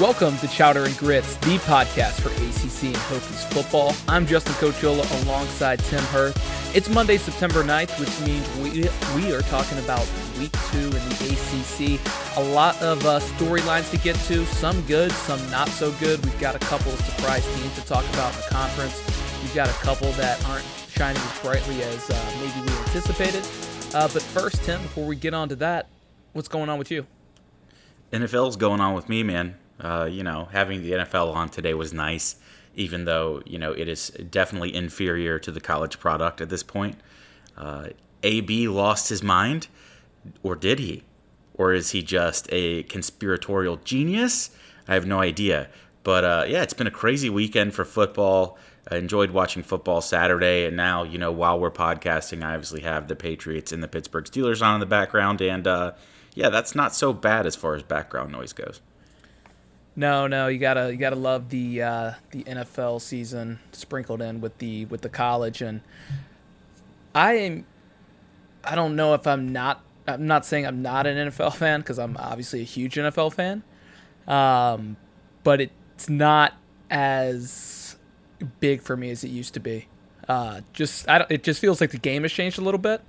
Welcome to Chowder and Grits, the podcast for ACC and Hokies football. I'm Justin Cochiola alongside Tim Hirth. It's Monday, September 9th, which means we, we are talking about week two in the ACC. A lot of uh, storylines to get to, some good, some not so good. We've got a couple of surprise teams to talk about in the conference. We've got a couple that aren't shining as brightly as uh, maybe we anticipated. Uh, but first, Tim, before we get on to that, what's going on with you? NFL's going on with me, man. Uh, you know, having the NFL on today was nice, even though, you know, it is definitely inferior to the college product at this point. Uh, AB lost his mind, or did he? Or is he just a conspiratorial genius? I have no idea. But uh, yeah, it's been a crazy weekend for football. I enjoyed watching football Saturday, and now you know while we're podcasting, I obviously have the Patriots and the Pittsburgh Steelers on in the background, and uh, yeah, that's not so bad as far as background noise goes. No, no, you gotta you gotta love the uh, the NFL season sprinkled in with the with the college, and I am I don't know if I'm not I'm not saying I'm not an NFL fan because I'm obviously a huge NFL fan, um, but it's not as big for me as it used to be. Uh, just I don't, it just feels like the game has changed a little bit,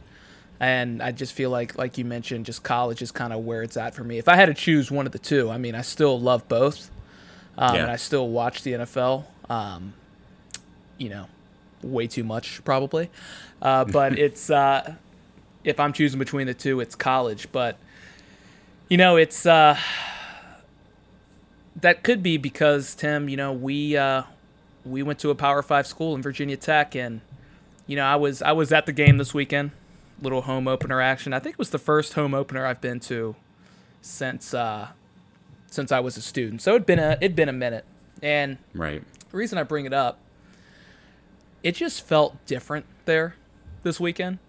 and I just feel like like you mentioned, just college is kind of where it's at for me. If I had to choose one of the two, I mean, I still love both, um, Yeah. and I still watch the NFL. Um, you know, way too much probably, uh, but it's uh, if I'm choosing between the two, it's college. But you know, it's uh, that could be because Tim, you know, we uh, we went to a Power Five school in Virginia Tech, and you know, I was I was at the game this weekend, little home opener action. I think it was the first home opener I've been to since uh, since I was a student. So it'd been a it'd been a minute, and Right. the reason I bring it up, it just felt different there this weekend.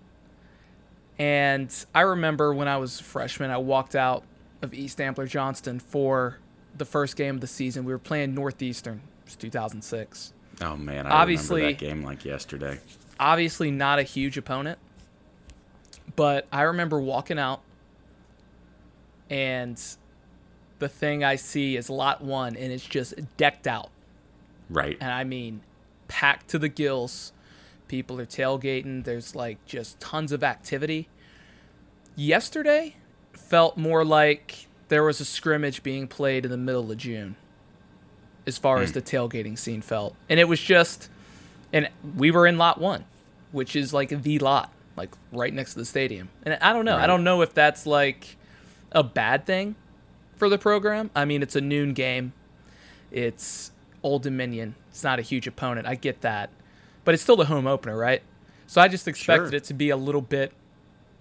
And I remember when I was a freshman, I walked out of East Ambler Johnston for the first game of the season. We were playing Northeastern. It was 2006. Oh man, I Obviously- remember that game like yesterday. Obviously, not a huge opponent, but I remember walking out, and the thing I see is lot one, and it's just decked out. Right. and I mean packed to the gills. People are tailgating. There's like just tons of activity. Yesterday felt more like there was a scrimmage being played in the middle of June as far as hmm. the tailgating scene felt. And it was just and we were in lot 1, which is like the lot, like right next to the stadium. And I don't know. I don't know if that's like a bad thing for the program. I mean, it's a noon game. It's Old Dominion. It's not a huge opponent. I get that. But it's still the home opener, right? So I just expected Sure. it to be a little bit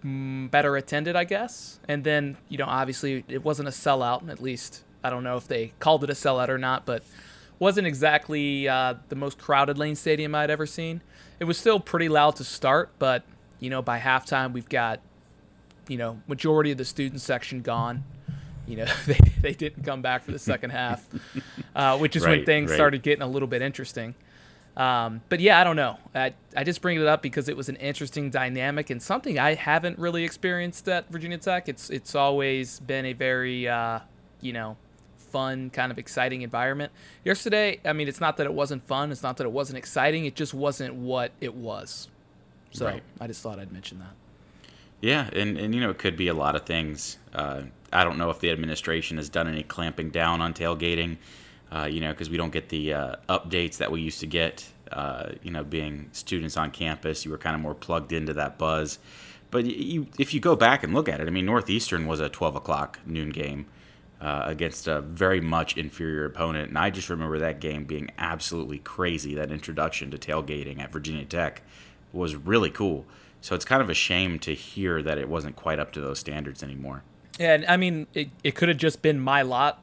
mm, better attended, I guess. And then, you know, obviously it wasn't a sellout, at least. I don't know if they called it a sellout or not, but wasn't exactly uh, the most crowded Lane Stadium I'd ever seen. It was still pretty loud to start, but, you know, by halftime, we've got, you know, majority of the student section gone. You know, they, they didn't come back for the second half, uh, which is when things right. started getting a little bit interesting. Um, but yeah, I don't know. I, I just bring it up because it was an interesting dynamic and something I haven't really experienced at Virginia Tech. It's it's always been a very uh, you know fun kind of exciting environment. Yesterday, I mean, it's not that it wasn't fun. It's not that it wasn't exciting. It just wasn't what it was. So Right. I just thought I'd mention that. Yeah, and, and you know, it could be a lot of things. Uh, I don't know if the administration has done any clamping down on tailgating, uh, you know, because we don't get the uh, updates that we used to get. Uh, you know, being students on campus, you were kind of more plugged into that buzz. But you, if you go back and look at it, I mean, Northeastern was a 12 o'clock noon game uh, against a very much inferior opponent. And I just remember that game being absolutely crazy. That introduction to tailgating at Virginia Tech was really cool. So it's kind of a shame to hear that it wasn't quite up to those standards anymore. Yeah, and I mean, it, it could have just been my lot,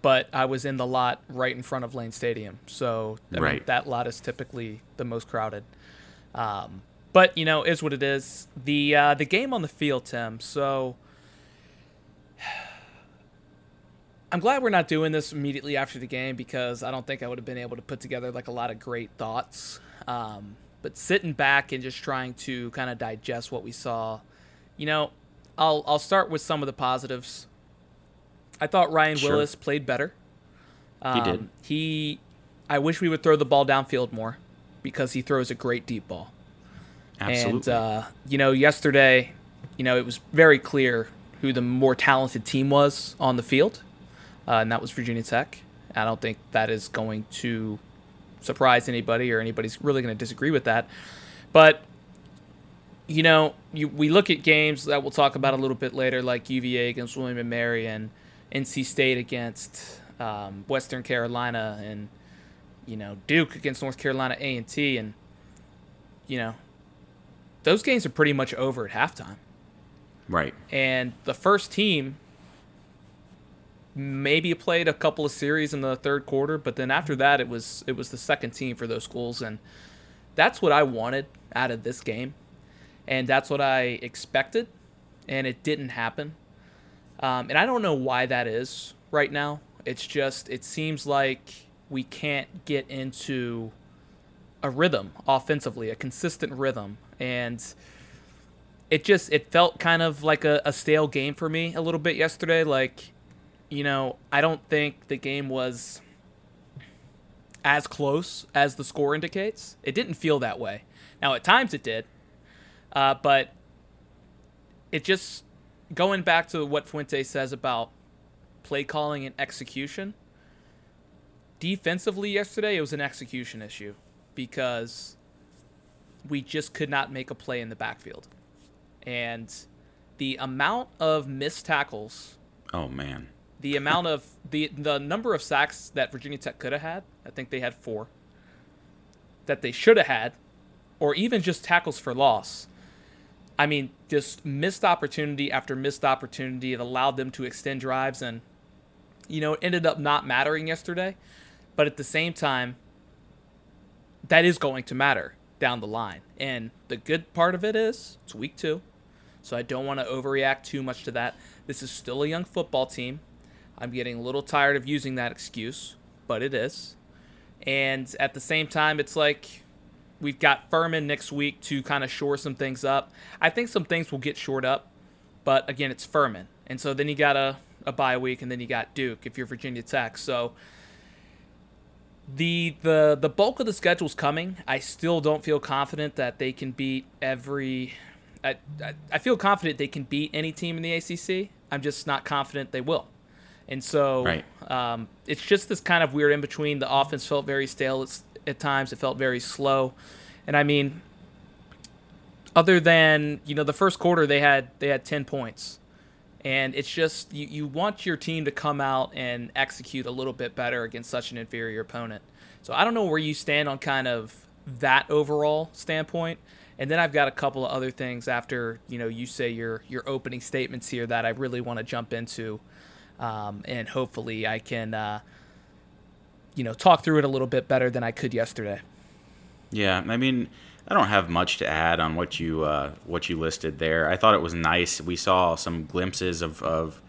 but I was in the lot right in front of Lane Stadium. So I mean, Right. that lot is typically the most crowded. Um, but you know, is what it is. The uh, the game on the field, Tim. So I'm glad we're not doing this immediately after the game because I don't think I would have been able to put together like a lot of great thoughts. Um, but sitting back and just trying to kind of digest what we saw, you know, I'll I'll start with some of the positives. I thought Ryan Sure. Willis played better. Um, he did. He, I wish we would throw the ball downfield more because he throws a great deep ball. Absolutely. And uh, you know, yesterday, you know, it was very clear who the more talented team was on the field, uh, and that was Virginia Tech. I don't think that is going to surprise anybody or anybody's really going to disagree with that. But you know, you, we look at games that we'll talk about a little bit later, like UVA against William and Mary and NC State against um, Western Carolina, and you know Duke against North Carolina A and T, and you know those games are pretty much over at halftime. Right. And the first team maybe played a couple of series in the third quarter, but then after that it was it was the second team for those schools and that's what I wanted out of this game. And that's what I expected and it didn't happen. Um, and I don't know why that is right now. It's just it seems like we can't get into a rhythm offensively, a consistent rhythm. And it just it felt kind of like a, a stale game for me a little bit yesterday. Like, you know, I don't think the game was as close as the score indicates. It didn't feel that way. Now at times it did, uh, but it just going back to what Fuente says about play calling and execution. Defensively yesterday, it was an execution issue because we just could not make a play in the backfield. And the amount of missed tackles, Oh man. The amount of the the number of sacks that Virginia Tech could have had, I think they had 4 that they should have had or even just tackles for loss. I mean, just missed opportunity after missed opportunity. It allowed them to extend drives and you know, ended up not mattering yesterday. But at the same time, that is going to matter down the line. And the good part of it is it's week two. So I don't want to overreact too much to that. This is still a young football team. I'm getting a little tired of using that excuse, but it is. And at the same time, it's like we've got Furman next week to kind of shore some things up. I think some things will get shored up, but again, it's Furman. And so then you got a, a bye week, and then you got Duke if you're Virginia Tech. So the the the bulk of the schedule's coming. I still don't feel confident that they can beat every. I, I, I feel confident they can beat any team in the ACC. I'm just not confident they will. And so Right. um, it's just this kind of weird in between. The offense felt very stale at, at times. It felt very slow, and I mean, other than you know the first quarter, they had they had ten points, and it's just you, you want your team to come out and execute a little bit better against such an inferior opponent. So I don't know where you stand on kind of that overall standpoint. And then I've got a couple of other things after you know you say your your opening statements here that I really want to jump into, um, and hopefully I can uh, you know talk through it a little bit better than I could yesterday. Yeah, I mean, I don't have much to add on what you uh, what you listed there. I thought it was nice. We saw some glimpses of, of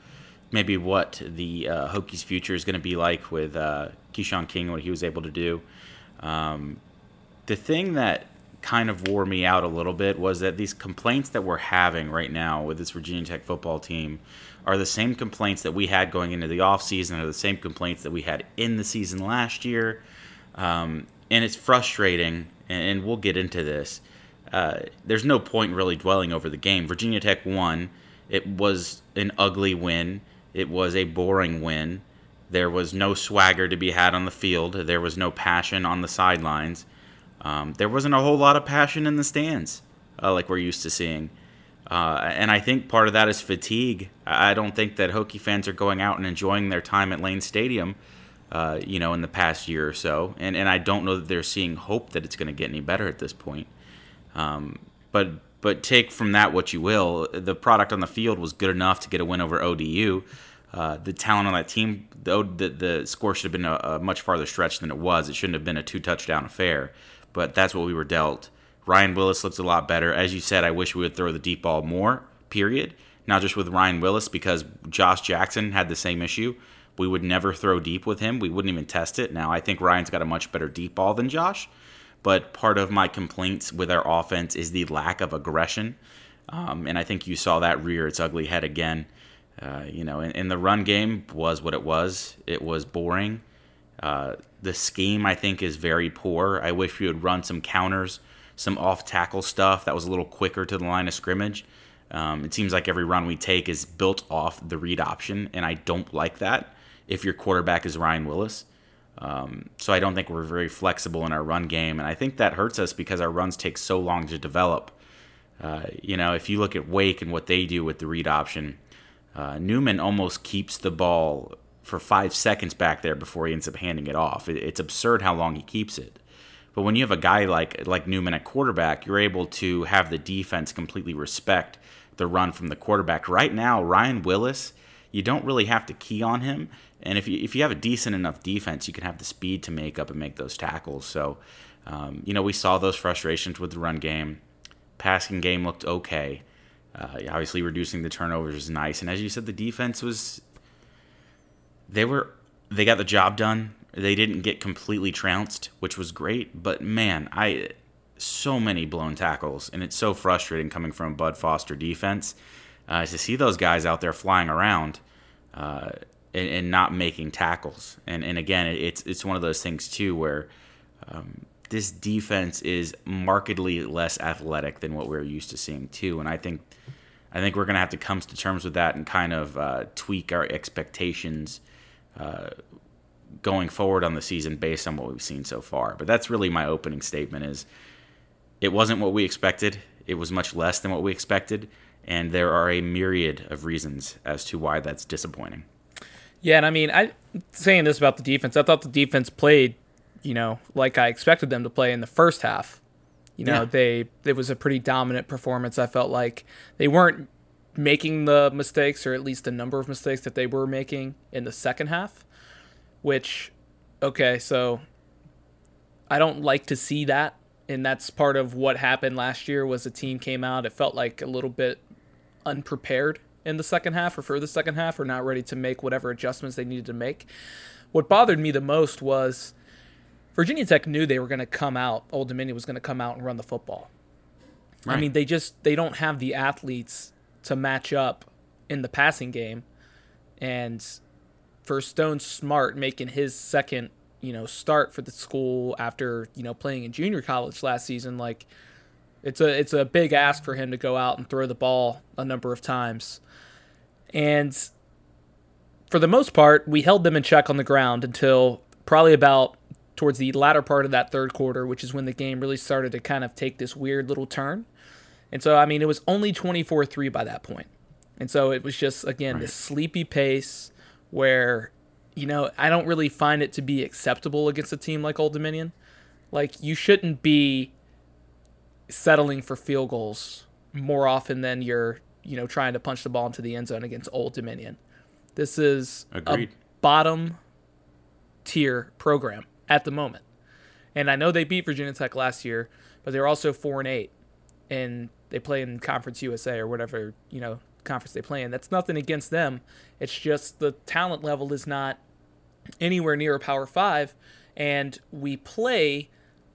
maybe what the uh, Hokies' future is going to be like with uh, Keshawn King, what he was able to do. Um, the thing that kind of wore me out a little bit was that these complaints that we're having right now with this Virginia Tech football team are the same complaints that we had going into the offseason, are the same complaints that we had in the season last year. Um, and it's frustrating, and we'll get into this. Uh, there's no point really dwelling over the game. Virginia Tech won. It was an ugly win. It was a boring win. There was no swagger to be had on the field. There was no passion on the sidelines. Um, there wasn't a whole lot of passion in the stands, uh, like we're used to seeing. Uh, and I think part of that is fatigue. I don't think that Hokie fans are going out and enjoying their time at Lane Stadium, uh, you know, in the past year or so. And, and I don't know that they're seeing hope that it's going to get any better at this point. Um, but but take from that what you will. The product on the field was good enough to get a win over ODU. Uh, the talent on that team, though, the, the score should have been a, a much farther stretch than it was. It shouldn't have been a two touchdown affair, but that's what we were dealt. Ryan Willis looks a lot better. As you said, I wish we would throw the deep ball more, period. Not just with Ryan Willis, because Josh Jackson had the same issue. We would never throw deep with him. We wouldn't even test it. Now, I think Ryan's got a much better deep ball than Josh, but part of my complaints with our offense is the lack of aggression. Um, and I think you saw that rear its ugly head again. Uh, you know, and the run game was what it was. It was boring. Uh, the scheme, I think, is very poor. I wish we would run some counters, some off tackle stuff that was a little quicker to the line of scrimmage. Um, it seems like every run we take is built off the read option, and I don't like that if your quarterback is Ryan Willis. Um, so I don't think we're very flexible in our run game, and I think that hurts us because our runs take so long to develop. Uh, you know, if you look at Wake and what they do with the read option, uh, Newman almost keeps the ball for five seconds back there before he ends up handing it off. It, it's absurd how long he keeps it. But when you have a guy like like Newman at quarterback, you're able to have the defense completely respect the run from the quarterback. Right now, Ryan Willis, you don't really have to key on him. And if you if you have a decent enough defense, you can have the speed to make up and make those tackles. So, um, you know, we saw those frustrations with the run game. Passing game looked okay. Uh, obviously, reducing the turnovers is nice. And as you said, the defense was they were they got the job done. They didn't get completely trounced, which was great. But man, I so many blown tackles, and it's so frustrating coming from Bud Foster defense uh, to see those guys out there flying around uh, and, and, not making tackles. And and again, it's it's one of those things too where. Um, this defense is markedly less athletic than what we're used to seeing too, and I think I think we're going to have to come to terms with that and kind of uh, tweak our expectations uh, going forward on the season based on what we've seen so far. But that's really my opening statement: is it wasn't what we expected. It was much less than what we expected, and there are a myriad of reasons as to why that's disappointing. Yeah, and I mean, I saying this about the defense. I thought the defense played, you know, like I expected them to play in the first half. You know, yeah. they it was a pretty dominant performance. I felt like they weren't making the mistakes, or at least the number of mistakes that they were making in the second half. Which, okay, so I don't like to see that, and that's part of what happened last year. Was the team came out, it felt like a little bit unprepared in the second half, or for the second half, or not ready to make whatever adjustments they needed to make. What bothered me the most was Virginia Tech knew they were going to come out. Old Dominion was going to come out and run the football. Right. I mean, they just they don't have the athletes to match up in the passing game. And for Stone Smartt making his second, you know, start for the school after, you know, playing in junior college last season, like it's a it's a big ask for him to go out and throw the ball a number of times. And for the most part, we held them in check on the ground until probably about towards the latter part of that third quarter, which is when the game really started to kind of take this weird little turn. And so, I mean, it was only 24 3 by that point. And so it was just, again, right. this sleepy pace where, you know, I don't really find it to be acceptable against a team like Old Dominion. Like, you shouldn't be settling for field goals more often than you're, you know, trying to punch the ball into the end zone against Old Dominion. This is Agreed. a bottom tier program at the moment. And I know they beat Virginia Tech last year, but they're also 4 and 8. And they play in Conference USA or whatever you know conference they play in. That's nothing against them. It's just the talent level is not anywhere near a Power Five, and we play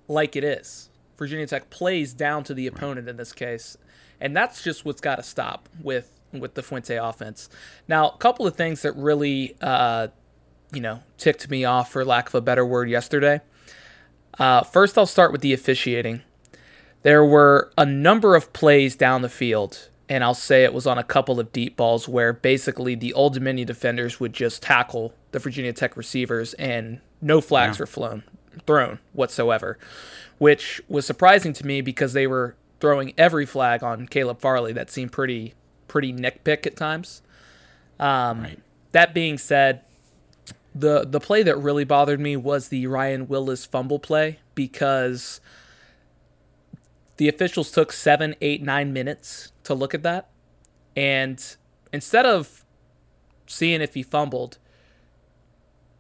like it is. Virginia Tech plays down to the opponent in this case, and that's just what's got to stop with with the Fuente offense. Now, a couple of things that really, uh, you know, ticked me off, for lack of a better word, yesterday. Uh, first, I'll start with the officiating there were a number of plays down the field, and I'll say it was on a couple of deep balls where basically the Old Dominion defenders would just tackle the Virginia Tech receivers and no flags yeah. were flown, thrown whatsoever, which was surprising to me because they were throwing every flag on Caleb Farley that seemed pretty pretty nitpick at times. Um, right. That being said, the the play that really bothered me was the Ryan Willis fumble play because the officials took seven, eight, nine minutes to look at that. And instead of seeing if he fumbled,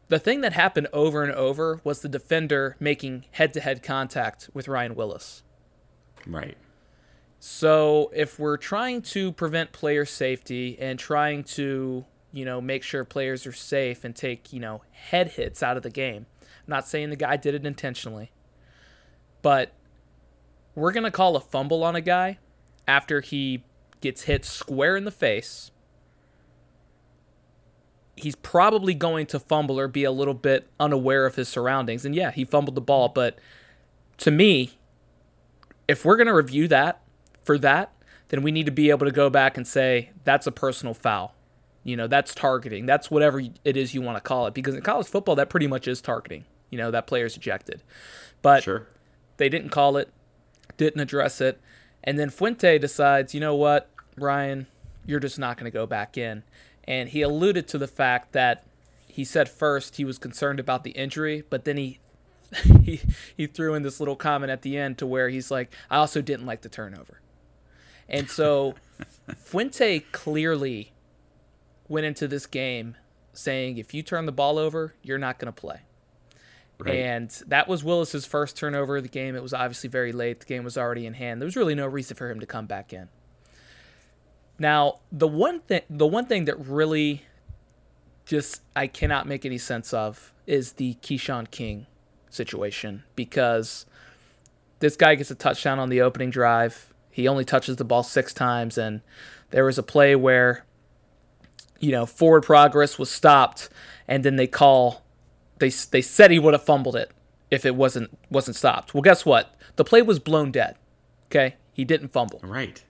the thing that happened over and over was the defender making head to head contact with Ryan Willis. Right. So if we're trying to prevent player safety and trying to, you know, make sure players are safe and take, you know, head hits out of the game, I'm not saying the guy did it intentionally, but we're going to call a fumble on a guy after he gets hit square in the face. He's probably going to fumble or be a little bit unaware of his surroundings. And yeah, he fumbled the ball, but to me, if we're going to review that for that, then we need to be able to go back and say that's a personal foul. You know, that's targeting. That's whatever it is you want to call it. Because in college football, that pretty much is targeting. You know, that player's ejected. But sure. they didn't call it, didn't address it. And then Fuente decides, you know what, Ryan, you're just not going to go back in. And he alluded to the fact that he said first he was concerned about the injury, but then he he he threw in this little comment at the end to where he's like, I also didn't like the turnover. And so Fuente clearly went into this game saying if you turn the ball over, you're not going to play. Right. And that was Willis's first turnover of the game. It was obviously very late. The game was already in hand. There was really no reason for him to come back in. Now, the one thing the one thing that really just I cannot make any sense of is the Keshawn King situation because this guy gets a touchdown on the opening drive. He only touches the ball 6 times and there was a play where you know, forward progress was stopped and then they call they they said he would have fumbled it if it wasn't wasn't stopped. Well, guess what? The play was blown dead. Okay? He didn't fumble. Right.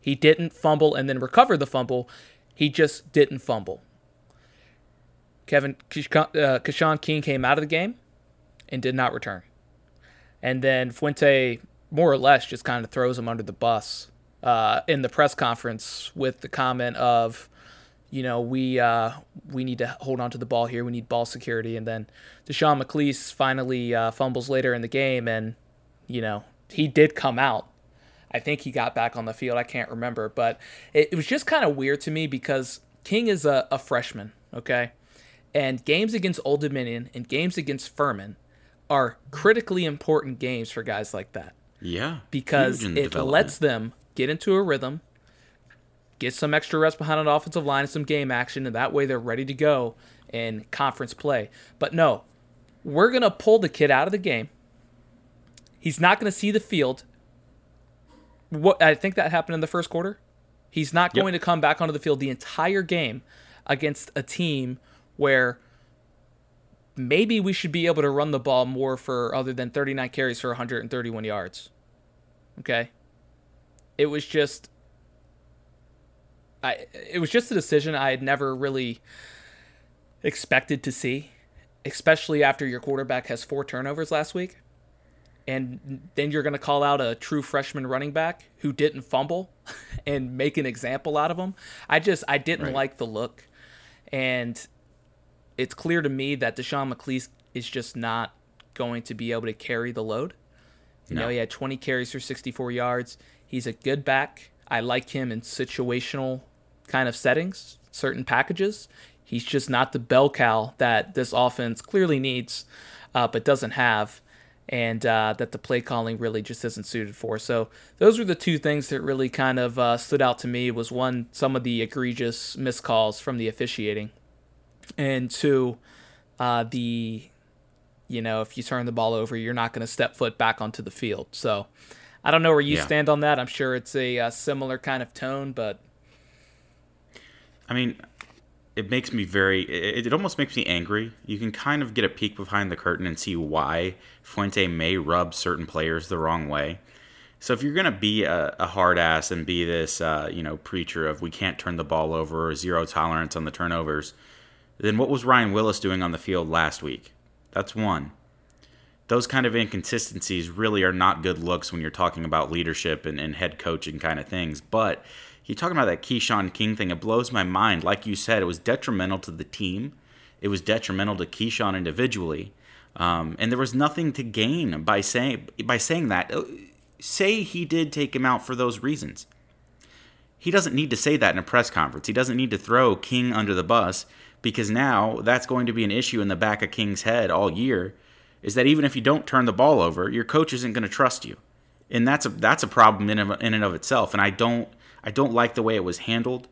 He didn't fumble and then recover the fumble. He just didn't fumble. Kevin uh, King came out of the game and did not return. And then Fuente more or less just kind of throws him under the bus uh, in the press conference with the comment of, you know, we uh, we need to hold on to the ball here. We need ball security. And then Deshaun McClease finally uh, fumbles later in the game, and you know he did come out I think he got back on the field. I can't remember, but it, it was just kind of weird to me because King is a, a freshman, okay? And games against Old Dominion and games against Furman are critically important games for guys like that. Yeah. Because it lets them get into a rhythm, get some extra rest behind an offensive line and some game action, and that way they're ready to go in conference play. But no, we're going to pull the kid out of the game. He's not going to see the field what I think that happened in the first quarter. He's not going yep. to come back onto the field the entire game against a team where maybe we should be able to run the ball more for other than 39 carries for 131 yards. Okay? It was just I it was just a decision I had never really expected to see, especially after your quarterback has four turnovers last week and then you're going to call out a true freshman running back who didn't fumble and make an example out of him. I just I didn't right. like the look, and it's clear to me that Deshaun McClease is just not going to be able to carry the load. You no. know, he had 20 carries for 64 yards. He's a good back. I like him in situational kind of settings, certain packages. He's just not the bell cow that this offense clearly needs, uh, but doesn't have and uh, that the play calling really just isn't suited for. So those were the two things that really kind of uh, stood out to me. Was one some of the egregious miscalls from the officiating, and two, uh, the you know if you turn the ball over, you're not going to step foot back onto the field. So I don't know where you yeah. stand on that. I'm sure it's a, a uh, similar kind of tone, but I mean, it makes me very it, it, almost makes me angry. You can kind of get a peek behind the curtain and see why fuente may rub certain players the wrong way. So if you're to be a, a, hard ass and be this uh, you know preacher of we can't turn the ball over zero tolerance on the turnovers then what was ryan willis doing on the field last week? That's one. Those kind of inconsistencies really are not good looks when you're talking about leadership and, and head coaching kind of things but he talking about that Keshawn King thing. It blows my mind. Like you said, it was detrimental to the team. It was detrimental to Keshawn individually, um, and there was nothing to gain by saying by saying that. Uh, say he did take him out for those reasons. He doesn't need to say that in a press conference. He doesn't need to throw King under the bus because now that's going to be an issue in the back of King's head all year. Is that even if you don't turn the ball over, your coach isn't going to trust you, and that's a that's a problem in, in and of itself. And I don't I don't like the way it was handled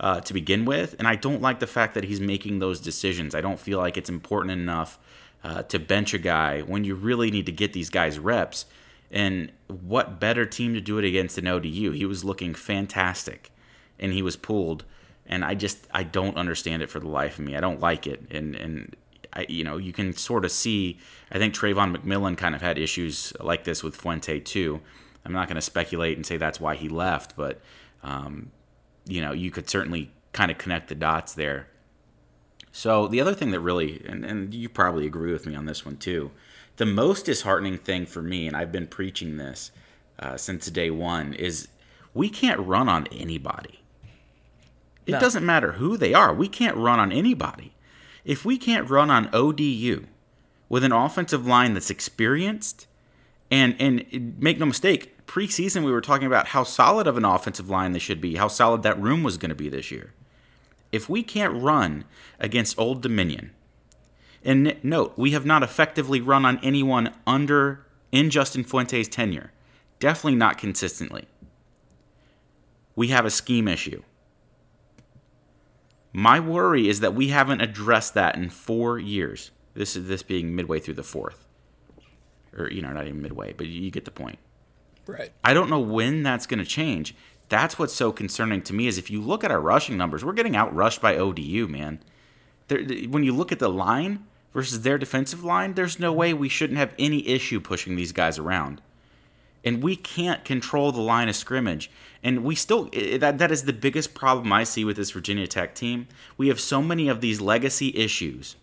uh, to begin with, and I don't like the fact that he's making those decisions. I don't feel like it's important enough uh, to bench a guy when you really need to get these guys reps. And what better team to do it against than ODU? He was looking fantastic, and he was pulled and I just I don't understand it for the life of me. I don't like it, and and I, you know you can sort of see. I think Travon McMillian kind of had issues like this with Fuente too. I'm not going to speculate and say that's why he left, but um, you know you could certainly kind of connect the dots there. So the other thing that really, and, and you probably agree with me on this one too, the most disheartening thing for me, and I've been preaching this uh, since day one, is we can't run on anybody. It no. doesn't matter who they are. We can't run on anybody. If we can't run on ODU with an offensive line that's experienced, and and make no mistake, preseason we were talking about how solid of an offensive line they should be, how solid that room was going to be this year if we can't run against Old Dominion, and note, we have not effectively run on anyone under in Justin Fuente's tenure, definitely not consistently. We have a scheme issue. My worry is that we haven't addressed that in four years. This is this being midway through the fourth, or you know, not even midway, but you get the point. Right. I don't know when that's going to change that's what's so concerning to me is if you look at our rushing numbers, we're getting outrushed by ODU, man. When you look at the line versus their defensive line, there's no way we shouldn't have any issue pushing these guys around. And we can't control the line of scrimmage. And we still that that is the biggest problem I see with this Virginia Tech team. We have so many of these legacy issues.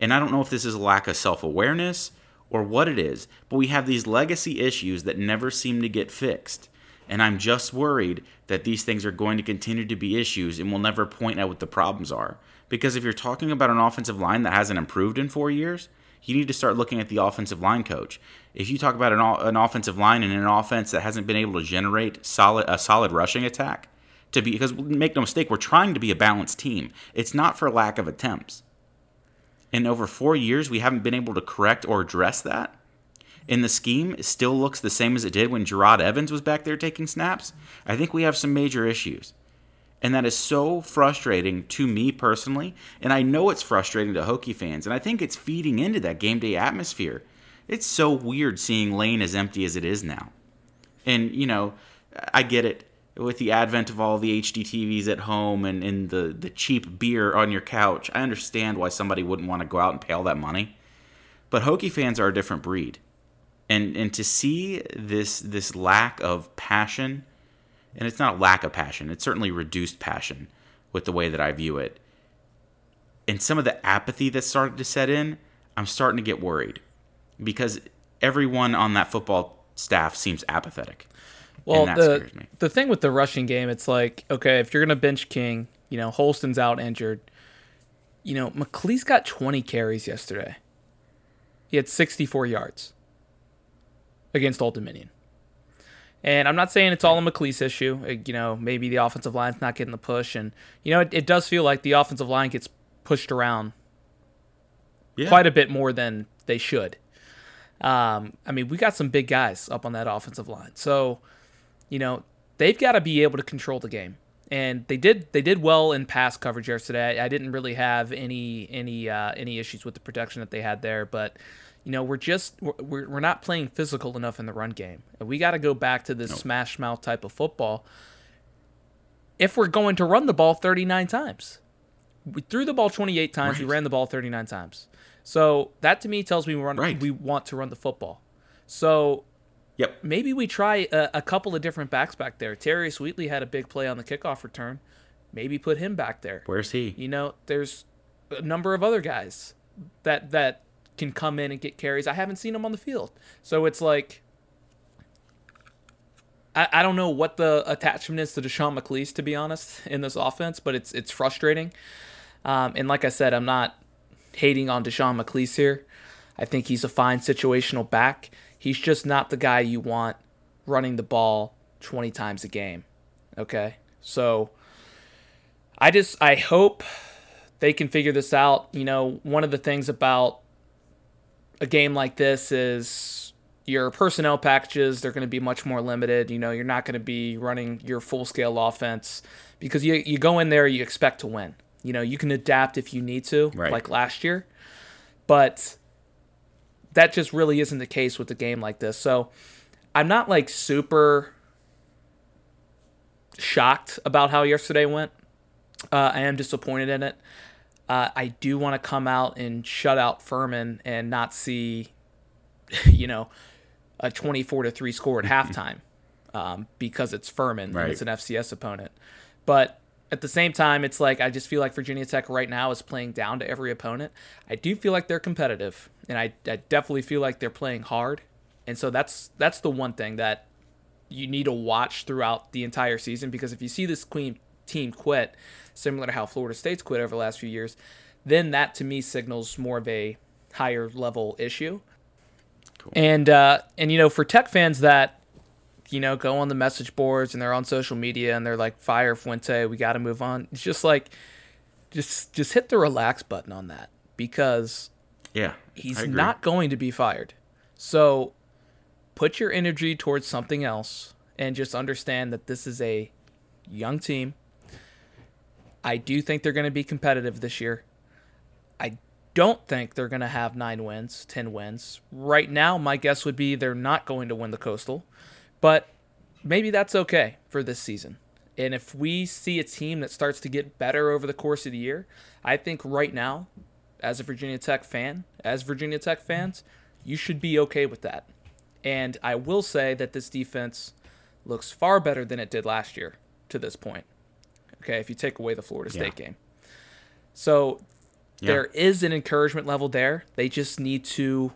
And I don't know if this is a lack of self-awareness or what it is, but we have these legacy issues that never seem to get fixed. And I'm just worried that these things are going to continue to be issues and we'll never point out what the problems are. Because if you're talking about an offensive line that hasn't improved in four years, you need to start looking at the offensive line coach. If you talk about an, an offensive line and an offense that hasn't been able to generate solid a solid rushing attack, to be because make no mistake, we're trying to be a balanced team. It's not for lack of attempts. In over four years, we haven't been able to correct or address that in the scheme it still looks the same as it did when Jerod Evans was back there taking snaps, I think we have some major issues. And that is so frustrating to me personally. And I know it's frustrating to Hokie fans. And I think it's feeding into that game day atmosphere. It's so weird seeing Lane as empty as it is now. And, you know, I get it. With the advent of all the HD TVs at home and, and the, the cheap beer on your couch, I understand why somebody wouldn't want to go out and pay all that money. But Hokie fans are a different breed and and to see this this lack of passion and it's not a lack of passion it's certainly reduced passion with the way that i view it and some of the apathy that started to set in i'm starting to get worried because everyone on that football staff seems apathetic well the, the thing with the rushing game it's like okay if you're gonna bench king you know holston's out injured you know McClease got 20 carries yesterday he had 64 yards against Old Dominion. And I'm not saying it's all a McClease issue. Uh, you know, maybe the offensive line's not getting the push, and you know, it, it does feel like the offensive line gets pushed around yeah. quite a bit more than they should. Um, I mean, we got some big guys up on that offensive line, so you know they've got to be able to control the game, and they did. They did well in pass coverage yesterday. I, I didn't really have any any uh, any issues with the protection that they had there, but you know, we're just we're, we're not playing physical enough in the run game. And we got to go back to this smash mouth type of football. If we're going to run the ball 39 times, we threw the ball 28 times, right. we ran the ball 39 times. So that to me tells me we run right. we want to run the football. So Yep. Maybe we try a, a, couple of different backs back there. Terius Wheatley had a big play on the kickoff return. Maybe put him back there. Where's he? You know, there's a number of other guys that that can come in and get carries. I haven't seen him on the field. So it's like I, I don't know what the attachment is to Deshaun McClease, to be honest, in this offense, but it's it's frustrating. Um, and like I said, I'm not hating on Deshaun McClease here. I think he's a fine situational back. He's just not the guy you want running the ball 20 times a game. Okay? So I just I hope they can figure this out. You know, one of the things about a game like this is your personnel packages they're going to be much more limited you know you're not going to be running your full scale offense because you, you go in there you expect to win you know you can adapt if you need to right. like last year but that just really isn't the case with a game like this so i'm not like super shocked about how yesterday went Uh, I am disappointed in it. Uh, I do want to come out and shut out Furman and not see, you know, a 24 to 3 score at halftime um, because it's Furman Right. and it's an FCS opponent. But at the same time, it's like I just feel like Virginia Tech right now is playing down to every opponent. I do feel like they're competitive, and I, I definitely feel like they're playing hard. And so that's that's the one thing that you need to watch throughout the entire season because if you see this queen team quit, similar to how Florida State's quit over the last few years, then that to me signals more of a higher level issue. Cool. And uh, and you know for Tech fans that you know go on the message boards and they're on social media and they're like fire Fuente, we got to move on. It's just like just just hit the relax button on that because Yeah, he's not going to be fired. So put your energy towards something else and just understand that this is a young team. I do think they're going to be competitive this year. I don't think they're going to have nine wins, 10 wins. Right now, my guess would be they're not going to win the Coastal, but maybe that's okay for this season. And if we see a team that starts to get better over the course of the year, I think right now, as a Virginia Tech fan, as Virginia Tech fans, you should be okay with that. And I will say that this defense looks far better than it did last year to this point. Okay, if you take away the Florida State game. So Yeah. there is an encouragement level there. They just need to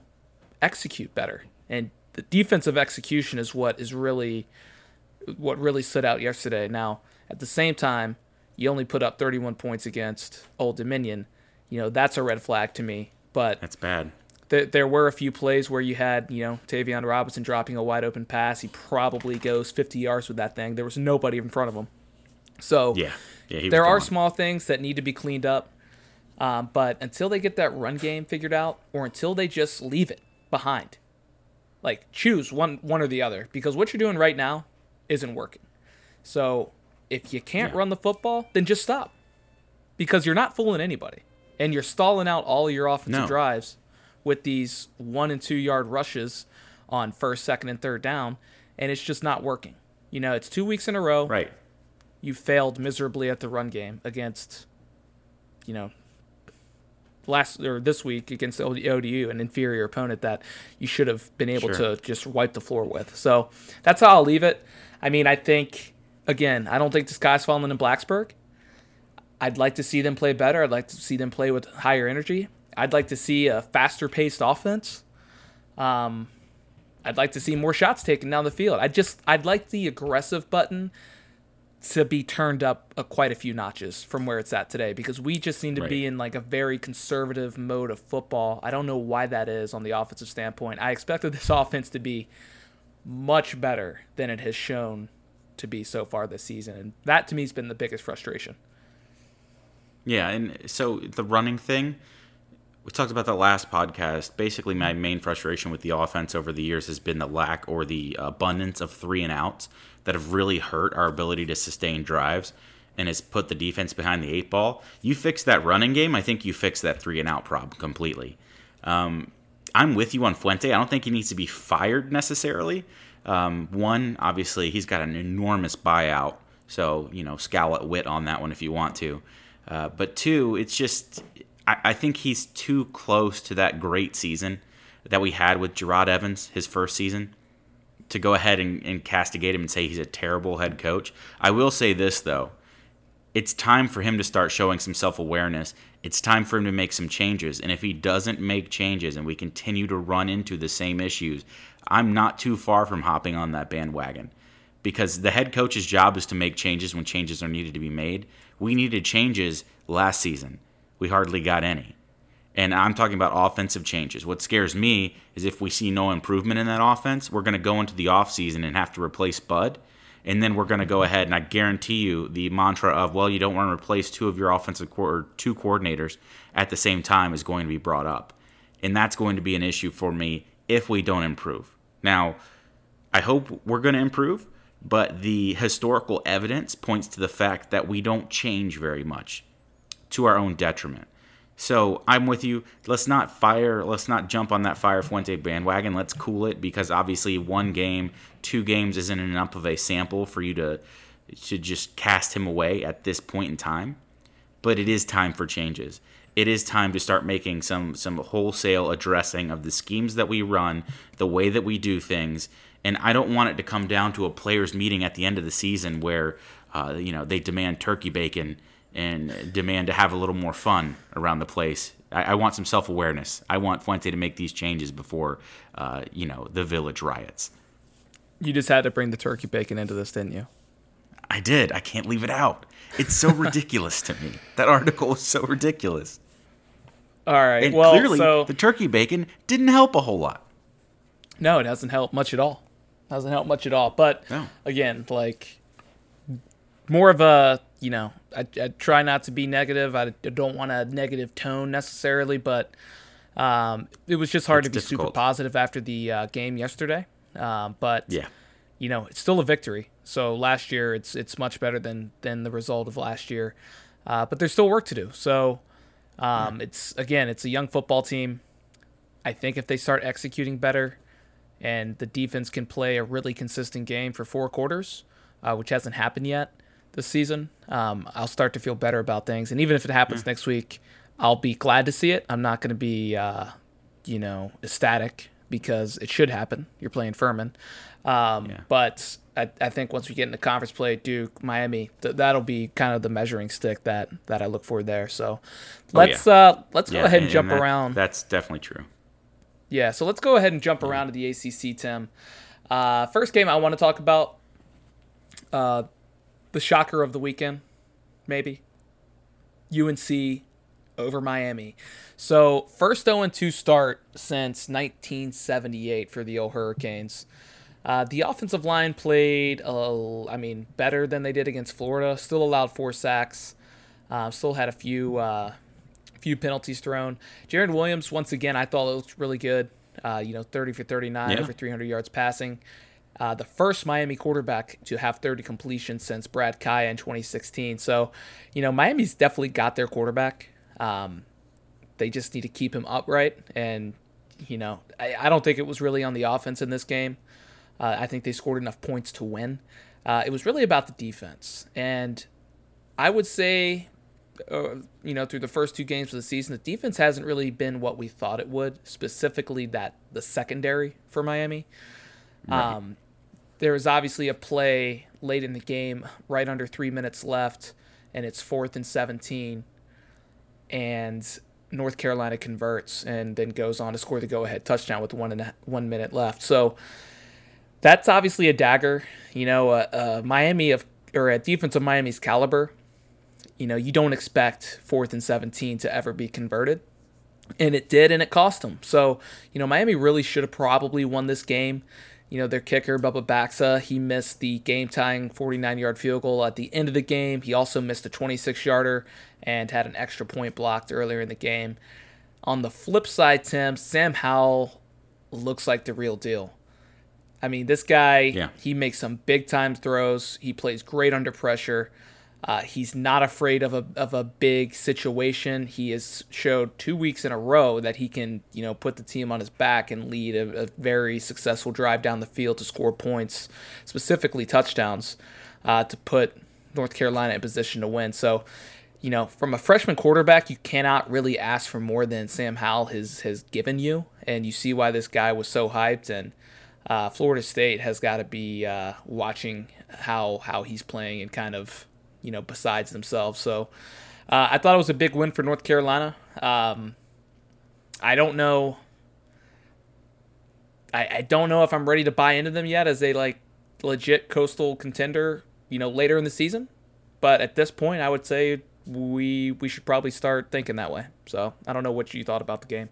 execute better. And the defensive execution is what is really what really stood out yesterday. Now, at the same time, you only put up 31 points against Old Dominion. You know, that's a red flag to me. But That's bad. there, there were a few plays where you had, you know, Tayvion Robinson dropping a wide open pass. He probably goes 50 yards with that thing. There was nobody in front of him. So Yeah, yeah. There are small things that need to be cleaned up. Um, but until they get that run game figured out, or until they just leave it behind, like choose one one or the other, because what you're doing right now isn't working. So if you can't Yeah. run the football, then just stop, because you're not fooling anybody, and you're stalling out all your offensive No. drives with these one and two yard rushes on first, second, and third down, and it's just not working. You know, it's two weeks in a row Right. you failed miserably at the run game against, you know, last or this week against the ODU, an inferior opponent that you should have been able Sure. to just wipe the floor with. So that's how I'll leave it. I mean, I think again, I don't think the sky's falling in Blacksburg. I'd like to see them play better. I'd like to see them play with higher energy. I'd like to see a faster paced offense. Um, I'd like to see more shots taken down the field. I just I'd like the aggressive button to be turned up a, quite a few notches from where it's at today because we just seem to be in like a very conservative mode of football. I don't know why that is on the offensive standpoint. I expected this offense to be much better than it has shown to be so far this season, and that to me has been the biggest frustration. Yeah, and so the running thing, we talked about that last podcast. Basically, my main frustration with the offense over the years has been the lack or the uh, abundance of three and outs that have really hurt our ability to sustain drives and has put the defense behind the eight ball. You fix that running game, I think you fix that three and out problem completely. Um, I'm with you on Fuente. I don't think he needs to be fired necessarily. Um, one, obviously, he's got an enormous buyout, so you know, scowl at Whit on that one if you want to. Uh, but two, it's just I, I think he's too close to that great season that we had with Jerod Evans, his first season, to go ahead and, and castigate him and say he's a terrible head coach. I will say this though, it's time for him to start showing some self awareness. It's time for him to make some changes. And if he doesn't make changes and we continue to run into the same issues, I'm not too far from hopping on that bandwagon. Because the head coach's job is to make changes when changes are needed to be made. We needed changes last season. We hardly got any. And I'm talking about offensive changes. What scares me is if we see no improvement in that offense, we're going to go into the offseason and have to replace Bud. And then we're going to go ahead and I guarantee you the mantra of, well, you don't want to replace two of your offensive co- or two coordinators at the same time is going to be brought up. And that's going to be an issue for me if we don't improve. Now, I hope we're going to improve, but the historical evidence points to the fact that we don't change very much to our own detriment. So I'm with you. Let's not fire. Let's not jump on that Fire Fuente bandwagon. Let's cool it because obviously one game, two games isn't enough of a sample for you to to just cast him away at this point in time. but it is time for changes. It is time to start making some some wholesale addressing of the schemes that we run, the way that we do things, and I don't want it to come down to a players' meeting at the end of the season where uh, you know they demand turkey bacon and demand to have a little more fun around the place. I, I want some self awareness. I want Fuente to make these changes before uh, you know the village riots. You just had to bring the turkey bacon into this, didn't you? I did. I can't leave it out. It's so ridiculous to me. That article is so ridiculous. All right. And well, clearly, so the turkey bacon didn't help a whole lot. no, it doesn't help much at all. Doesn't help much at all. But No. again, like more of a you know, I, I try not to be negative. I don't want a negative tone necessarily, but um, it was just hard It's to be super positive after the uh, game yesterday. Um, but Yeah. you know, it's still a victory. So last year, it's it's much better than than the result of last year. Uh, but there's still work to do. So um, it's again, it's a young football team. I think if they start executing better, and the defense can play a really consistent game for four quarters, uh, which hasn't happened yet this season, um, I'll start to feel better about things. And even if it happens next week, I'll be glad to see it. I'm not going to be, uh, you know, ecstatic because it should happen. You're playing Furman. Um, Yeah. But I, I think once we get into conference play, Duke, Miami, th- that'll be kind of the measuring stick that that I look for there. So let's uh, let's go ahead and, jump that- around. That's definitely true. Yeah, so let's go ahead and jump around to the ACC, Tim. Uh, first game I want to talk about, uh, the shocker of the weekend, maybe. UNC over Miami. So first 0-2 start since 1978 for the old Hurricanes. Uh, the offensive line played, uh, I mean, better than they did against Florida. Still allowed four sacks. Uh, still had a few uh, few penalties thrown. Jarren Williams, once again, I thought it looked really good. Uh, you know, 30 for 39, Yeah. over 300 yards passing. Uh, the first Miami quarterback to have 30 completions since Brad Kaaya in 2016. So, you know, Miami's definitely got their quarterback. Um, they just need to keep him upright. And, you know, I, I don't think it was really on the offense in this game. Uh, I think they scored enough points to win. Uh, it was really about the defense. And I would say, uh, you know, through the first two games of the season, the defense hasn't really been what we thought it would, specifically that the secondary for Miami. Um, there was obviously a play late in the game, right under three minutes left, and it's fourth and 17. And North Carolina converts and then goes on to score the go ahead touchdown with one and a, one minute left. So that's obviously a dagger. You know, uh, uh, Miami of or a defense of Miami's caliber. You know, you don't expect fourth and 17 to ever be converted and it did, and it cost them. So, you know, Miami really should have probably won this game. You know, their kicker, Bubba Baxa, he missed the game tying 49 yard field goal at the end of the game. He also missed a 26 yarder and had an extra point blocked earlier in the game. On the flip side, Tim, Sam Howell looks like the real deal. I mean, this guy, Yeah. he makes some big time throws. He plays great under pressure. Uh, he's not afraid of a of a big situation. He has showed two weeks in a row that he can, you know, put the team on his back and lead a, a very successful drive down the field to score points, specifically touchdowns, uh, to put North Carolina in position to win. So, you know, from a freshman quarterback, you cannot really ask for more than Sam Howell has has given you, and you see why this guy was so hyped. And uh, Florida State has got to be uh, watching how how he's playing and kind of you know besides themselves. So uh, I thought it was a big win for North Carolina. Um, I don't know. I, I don't know if I'm ready to buy into them yet as a like legit coastal contender. You know later in the season, but at this point, I would say we we should probably start thinking that way. So I don't know what you thought about the game.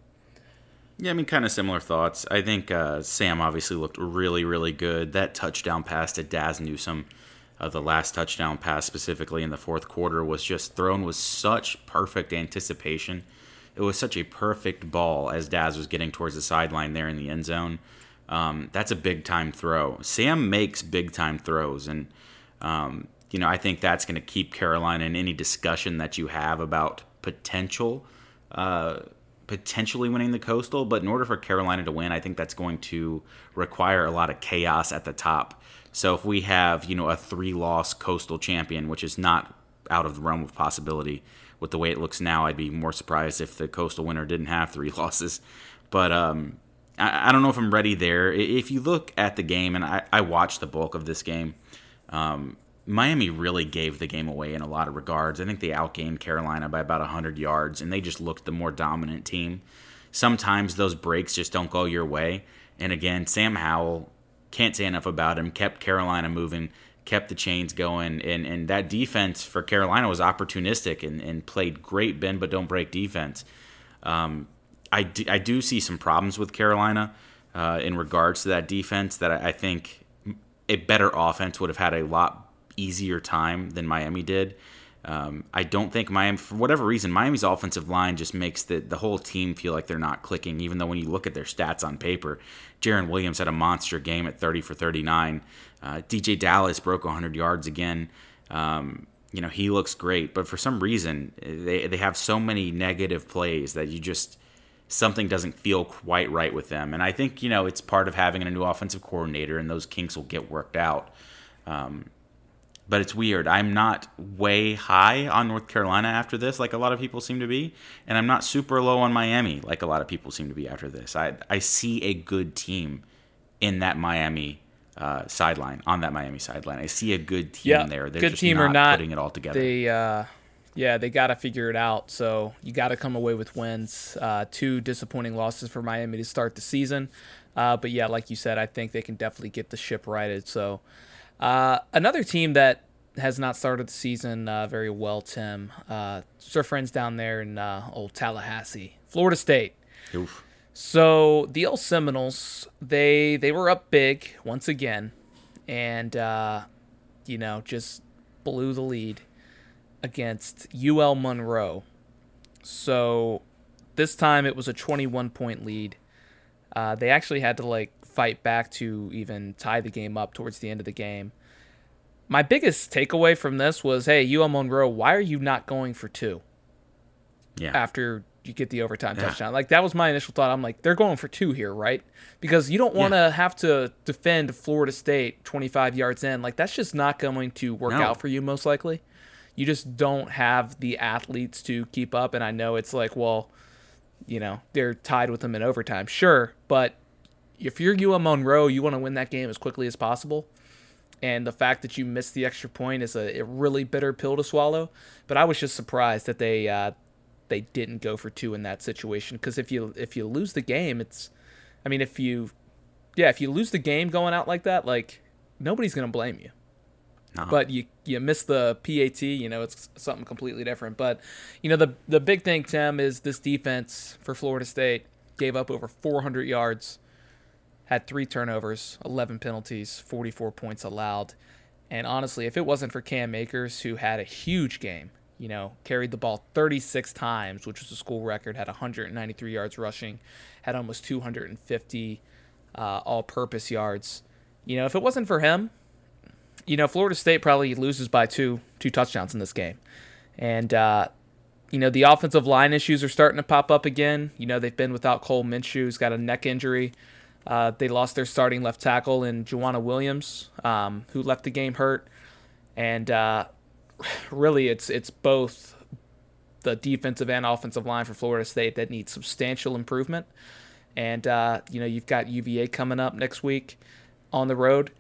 Yeah, I mean, kind of similar thoughts. I think uh, Sam obviously looked really, really good. That touchdown pass to Daz Newsome, uh, the last touchdown pass specifically in the fourth quarter, was just thrown with such perfect anticipation. It was such a perfect ball as Daz was getting towards the sideline there in the end zone. Um, that's a big time throw. Sam makes big time throws, and um, you know I think that's going to keep Carolina in any discussion that you have about potential. Uh, potentially winning the coastal but in order for carolina to win i think that's going to require a lot of chaos at the top so if we have you know a three loss coastal champion which is not out of the realm of possibility with the way it looks now, I'd be more surprised if the Coastal winner didn't have three losses. But um, I, I, don't know if I'm ready there. If you look at the game, and I, I watched the bulk of this game, um, Miami really gave the game away in a lot of regards. I think they outgained Carolina by about 100 yards, and they just looked the more dominant team. Sometimes those breaks just don't go your way. And again, Sam Howell, can't say enough about him, kept Carolina moving, kept the chains going. And, and that defense for Carolina was opportunistic and, and played great bend but don't break defense. Um, I, do, I do see some problems with Carolina uh, in regards to that defense that I, I think a better offense would have had a lot easier time than Miami did. Um, I don't think Miami, for whatever reason, Miami's offensive line just makes the, the whole team feel like they're not clicking, even though when you look at their stats on paper, Jarren Williams had a monster game at 30 for 39. Uh, DeeJay Dallas broke 100 yards again. Um, you know, he looks great, but for some reason, they, they have so many negative plays that you just, something doesn't feel quite right with them. And I think, you know, it's part of having a new offensive coordinator, and those kinks will get worked out. Um, but it's weird. I'm not way high on North Carolina after this, like a lot of people seem to be, and I'm not super low on Miami, like a lot of people seem to be after this. I I see a good team in that Miami uh, sideline, on that Miami sideline. I see a good team yeah, there. They're good team not or not, putting it all together. They, uh, yeah, they got to figure it out. So you got to come away with wins. Uh, two disappointing losses for Miami to start the season, uh, but yeah, like you said, I think they can definitely get the ship righted. So. Uh, another team that has not started the season uh, very well, Tim. Uh, our friends down there in uh, old Tallahassee, Florida State. Oof. So the old Seminoles, they they were up big once again, and uh, you know just blew the lead against UL Monroe. So this time it was a 21 point lead. Uh, they actually had to like fight back to even tie the game up towards the end of the game. My biggest takeaway from this was, hey, UL Monroe, why are you not going for two? Yeah. After you get the overtime yeah. touchdown. Like that was my initial thought. I'm like, they're going for two here, right? Because you don't want to yeah. have to defend Florida State 25 yards in. Like that's just not going to work no. out for you most likely. You just don't have the athletes to keep up. And I know it's like, well, you know, they're tied with them in overtime, sure, but if you're UL Monroe, you want to win that game as quickly as possible. And the fact that you missed the extra point is a, a really bitter pill to swallow. But I was just surprised that they uh, they didn't go for two in that situation. Because if you if you lose the game, it's, I mean, if you, yeah, if you lose the game going out like that, like nobody's gonna blame you. No. But you you miss the PAT, you know, it's something completely different. But you know, the the big thing, Tim, is this defense for Florida State gave up over 400 yards had three turnovers, 11 penalties, 44 points allowed. And honestly, if it wasn't for Cam Akers, who had a huge game, you know, carried the ball 36 times, which was a school record, had 193 yards rushing, had almost 250 uh, all purpose yards. You know, if it wasn't for him, you know, Florida State probably loses by two two touchdowns in this game. And, uh, you know, the offensive line issues are starting to pop up again. You know, they've been without Cole Minshew, who's got a neck injury. Uh, they lost their starting left tackle in Jauan Williams, um, who left the game hurt, and uh, really, it's it's both the defensive and offensive line for Florida State that needs substantial improvement. And uh, you know, you've got UVA coming up next week on the road.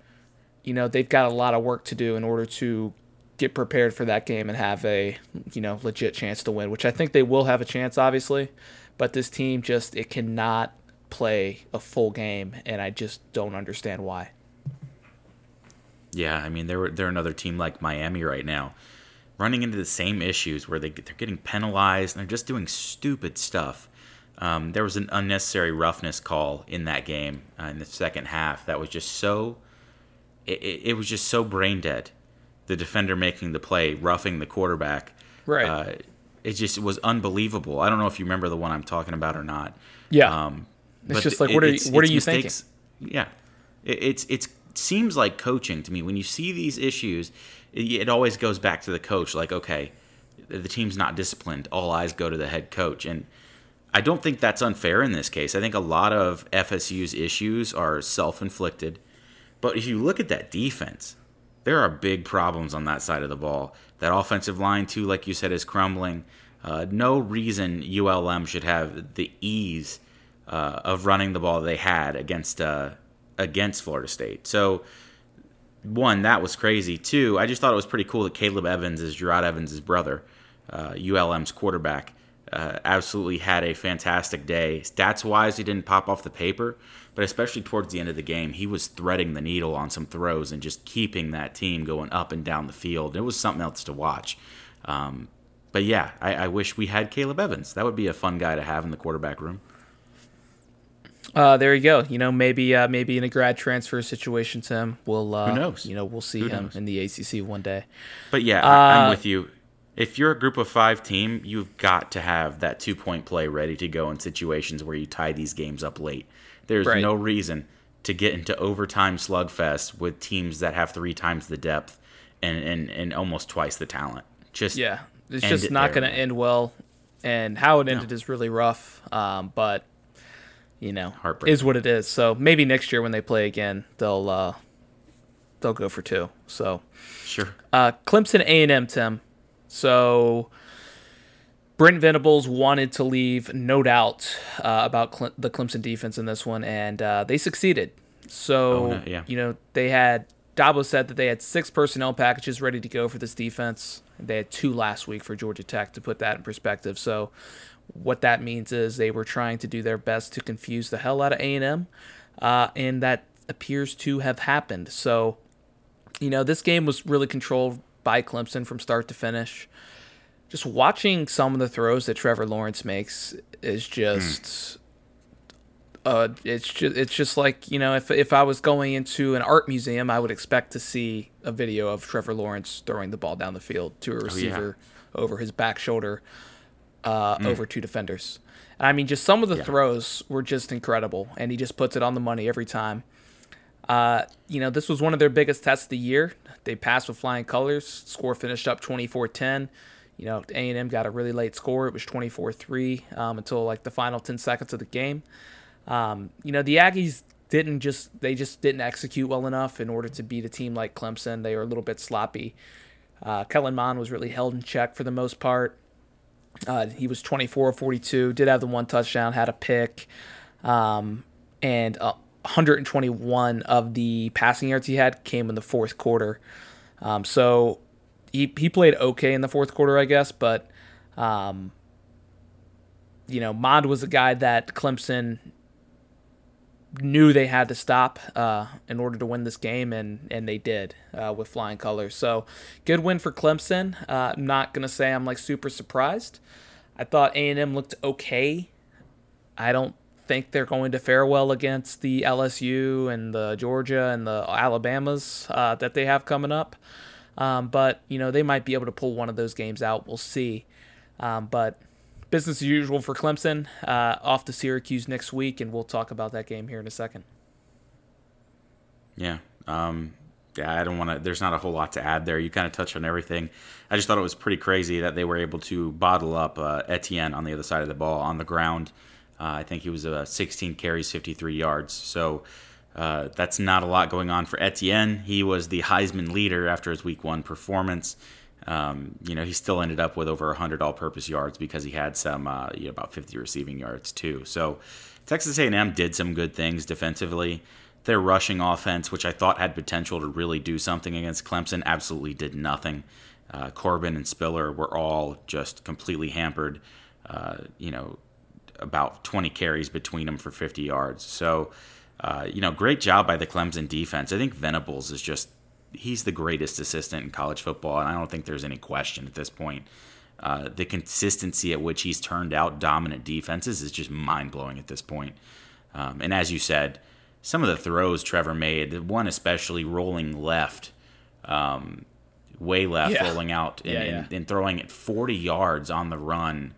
You know, they've got a lot of work to do in order to get prepared for that game and have a you know legit chance to win, which I think they will have a chance, obviously. But this team just it cannot play a full game, and I just don't understand why. Yeah, I mean they're they're another team like Miami right now, running into the same issues where they they're getting penalized and they're just doing stupid stuff. Um, there was an unnecessary roughness call in that game uh, in the second half that was just so. It, it, was just so brain dead. The defender making the play, roughing the quarterback. Right. Uh, it just was unbelievable. I don't know if you remember the one I'm talking about or not. Yeah. Um, it's just like, what are you, what are you mistakes, thinking? Yeah, it, it's it's seems like coaching to me. When you see these issues, it, it always goes back to the coach. Like, okay, the team's not disciplined. All eyes go to the head coach, and I don't think that's unfair in this case. I think a lot of FSU's issues are self-inflicted. But if you look at that defense, there are big problems on that side of the ball. That offensive line, too, like you said, is crumbling. Uh, no reason ULM should have the ease uh, of running the ball they had against uh, against Florida State. So one, that was crazy. Two, I just thought it was pretty cool that Caleb Evans is Jerod Evans' brother, ULM's uh, quarterback. Uh, absolutely had a fantastic day. Stats wise, he didn't pop off the paper, but especially towards the end of the game, he was threading the needle on some throws and just keeping that team going up and down the field. It was something else to watch. Um, but yeah, I, I, wish we had Caleb Evans. That would be a fun guy to have in the quarterback room. Uh, there you go. You know, maybe uh, maybe in a grad transfer situation, Tim, we'll uh, who knows? You know, we'll see Who him knows? in the ACC one day. But yeah, I'm uh, with you. If you're a group of five team, you've got to have that two point play ready to go in situations where you tie these games up late. There's right. no reason to get into overtime slugfest with teams that have three times the depth and and, and almost twice the talent. Just yeah, it's just it not going to end well. And how it ended no. is really rough. Um, but you know, is what it is. So maybe next year when they play again, they'll uh, they'll go for two. So sure. Uh, Clemson A and M, Tim. So Brent Venables wanted to leave, no doubt, uh, about Cle- the Clemson defense in this one, and uh, they succeeded. So oh, no, yeah. you know they had Dabo said that they had six personnel packages ready to go for this defense. They had two last week for Georgia Tech to put that in perspective. So what that means is they were trying to do their best to confuse the hell out of A&M, uh, and that appears to have happened. So, you know, this game was really controlled by Clemson from start to finish. Just watching some of the throws that Trevor Lawrence makes is just. Mm. Uh, it's just it's just like you know if if I was going into an art museum, I would expect to see a video of Trevor Lawrence throwing the ball down the field to a receiver oh, yeah. over his back shoulder uh, mm. over two defenders. And I mean, just some of the yeah. throws were just incredible, and he just puts it on the money every time. Uh, you know, this was one of their biggest tests of the year. They passed with flying colors. Score finished up 24-10. You know, A&M got a really late score. It was 24-3 um, until like the final 10 seconds of the game. Um, you know, the Aggies didn't just they just didn't execute well enough in order to beat a team like Clemson. They were a little bit sloppy. Uh, Kellen Mond was really held in check for the most part. Uh, he was 24 42, did have the one touchdown, had a pick, um, and uh, 121 of the passing yards he had came in the fourth quarter. Um, so he, he played okay in the fourth quarter, I guess, but, um, you know, Mond was a guy that Clemson knew they had to stop uh, in order to win this game, and and they did uh, with flying colors. So good win for Clemson. Uh, I'm not gonna say I'm like super surprised. I thought A and M looked okay. I don't think they're going to fare well against the LSU and the Georgia and the Alabamas uh, that they have coming up. Um, but you know they might be able to pull one of those games out. We'll see. Um, but business as usual for Clemson. Uh, off to Syracuse next week, and we'll talk about that game here in a second. Yeah. Um, yeah, I don't want to. There's not a whole lot to add there. You kind of touched on everything. I just thought it was pretty crazy that they were able to bottle up uh, Etienne on the other side of the ball on the ground. Uh, I think he was uh, 16 carries, 53 yards. So uh, that's not a lot going on for Etienne. He was the Heisman leader after his Week One performance. Um, you know, he still ended up with over 100 all-purpose yards because he had some, uh, you know, about 50 receiving yards too. So Texas A&M did some good things defensively. Their rushing offense, which I thought had potential to really do something against Clemson, absolutely did nothing. Uh, Corbin and Spiller were all just completely hampered. Uh, you know, about 20 carries between them for 50 yards. So, uh, you know, great job by the Clemson defense. I think Venables is just he's the greatest assistant in college football, and I don't think there's any question at this point. Uh, the consistency at which he's turned out dominant defenses is just mind blowing at this point. Um, and as you said, some of the throws Trevor made, the one especially rolling left, um, way left, yeah. rolling out and, yeah, yeah. And, and, throwing it 40 yards on the run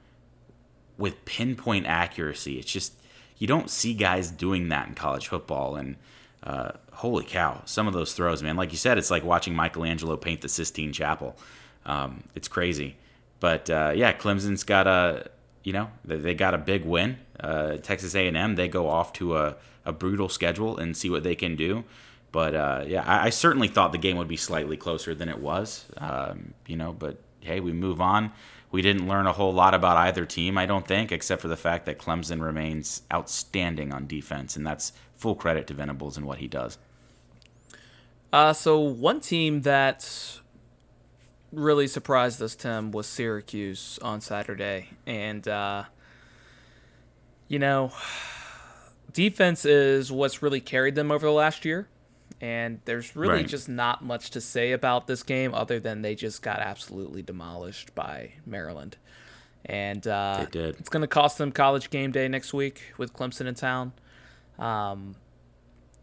with pinpoint accuracy. It's just, you don't see guys doing that in college football. And uh, holy cow, some of those throws, man. Like you said, it's like watching Michelangelo paint the Sistine Chapel. Um, it's crazy, but uh, yeah, Clemson's got a you know they got a big win. Uh, Texas A&M they go off to a, a brutal schedule and see what they can do. But uh, yeah, I, I, certainly thought the game would be slightly closer than it was. Um, you know, but hey, we move on. we didn't learn a whole lot about either team, I don't think, except for the fact that Clemson remains outstanding on defense, and that's full credit to Venables and what he does. Uh, so one team that really surprised us, Tim, was Syracuse on Saturday, and uh, you know, defense is what's really carried them over the last year. And there's really Right. just not much to say about this game other than they just got absolutely demolished by Maryland. And uh, it's going to cost them college game day next week with Clemson in town. Um,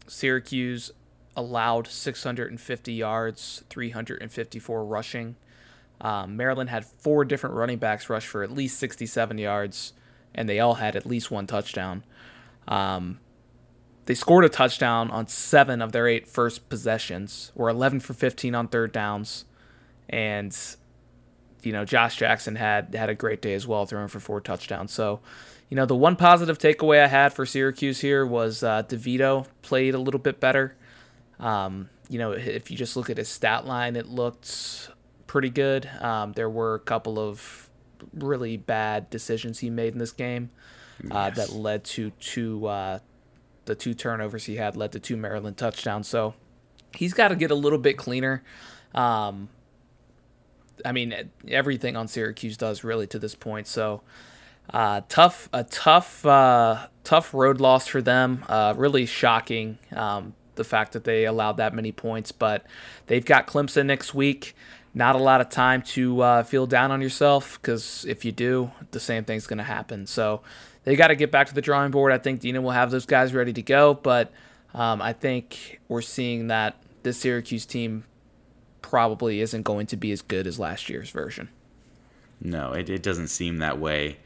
Syracuse allowed 650 yards, 354 rushing. Um, Maryland had four different running backs rush for at least 67 yards, and they all had at least one touchdown. Um, they scored a touchdown on seven of their eight first possessions, were 11 for 15 on third downs, and you know Josh Jackson had had a great day as well, throwing for four touchdowns. So, you know, the one positive takeaway I had for Syracuse here was uh, DeVito played a little bit better. Um, you know, if you just look at his stat line, it looked pretty good. Um, there were a couple of really bad decisions he made in this game uh, that led to two uh, the two turnovers he had led to two Maryland touchdowns. So he's got to get a little bit cleaner. Um, I mean, everything on Syracuse does really to this point. So uh, tough, a tough, uh, tough road loss for them. Uh, really shocking um, the fact that they allowed that many points. But they've got Clemson next week. Not a lot of time to uh, feel down on yourself because if you do, the same thing's going to happen. So they got to get back to the drawing board. I think Dino will have those guys ready to go. But um, I think we're seeing that this Syracuse team probably isn't going to be as good as last year's version. No, it, it doesn't seem that way.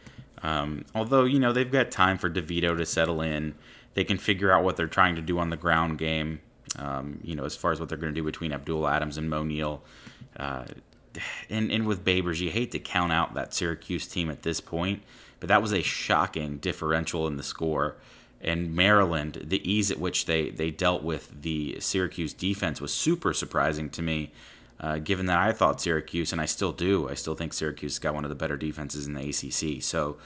Um, although, you know, they've got time for DeVito to settle in. They can figure out what they're trying to do on the ground game, um, you know, as far as what they're going to do between Abdul Adams and Moe Neal. Uh, and, and with Babers, you hate to count out that Syracuse team at this point, but that was a shocking differential in the score. And Maryland, the ease at which they, they dealt with the Syracuse defense was super surprising to me, uh, given that I thought Syracuse, and I still do, I still think Syracuse got one of the better defenses in the ACC. So,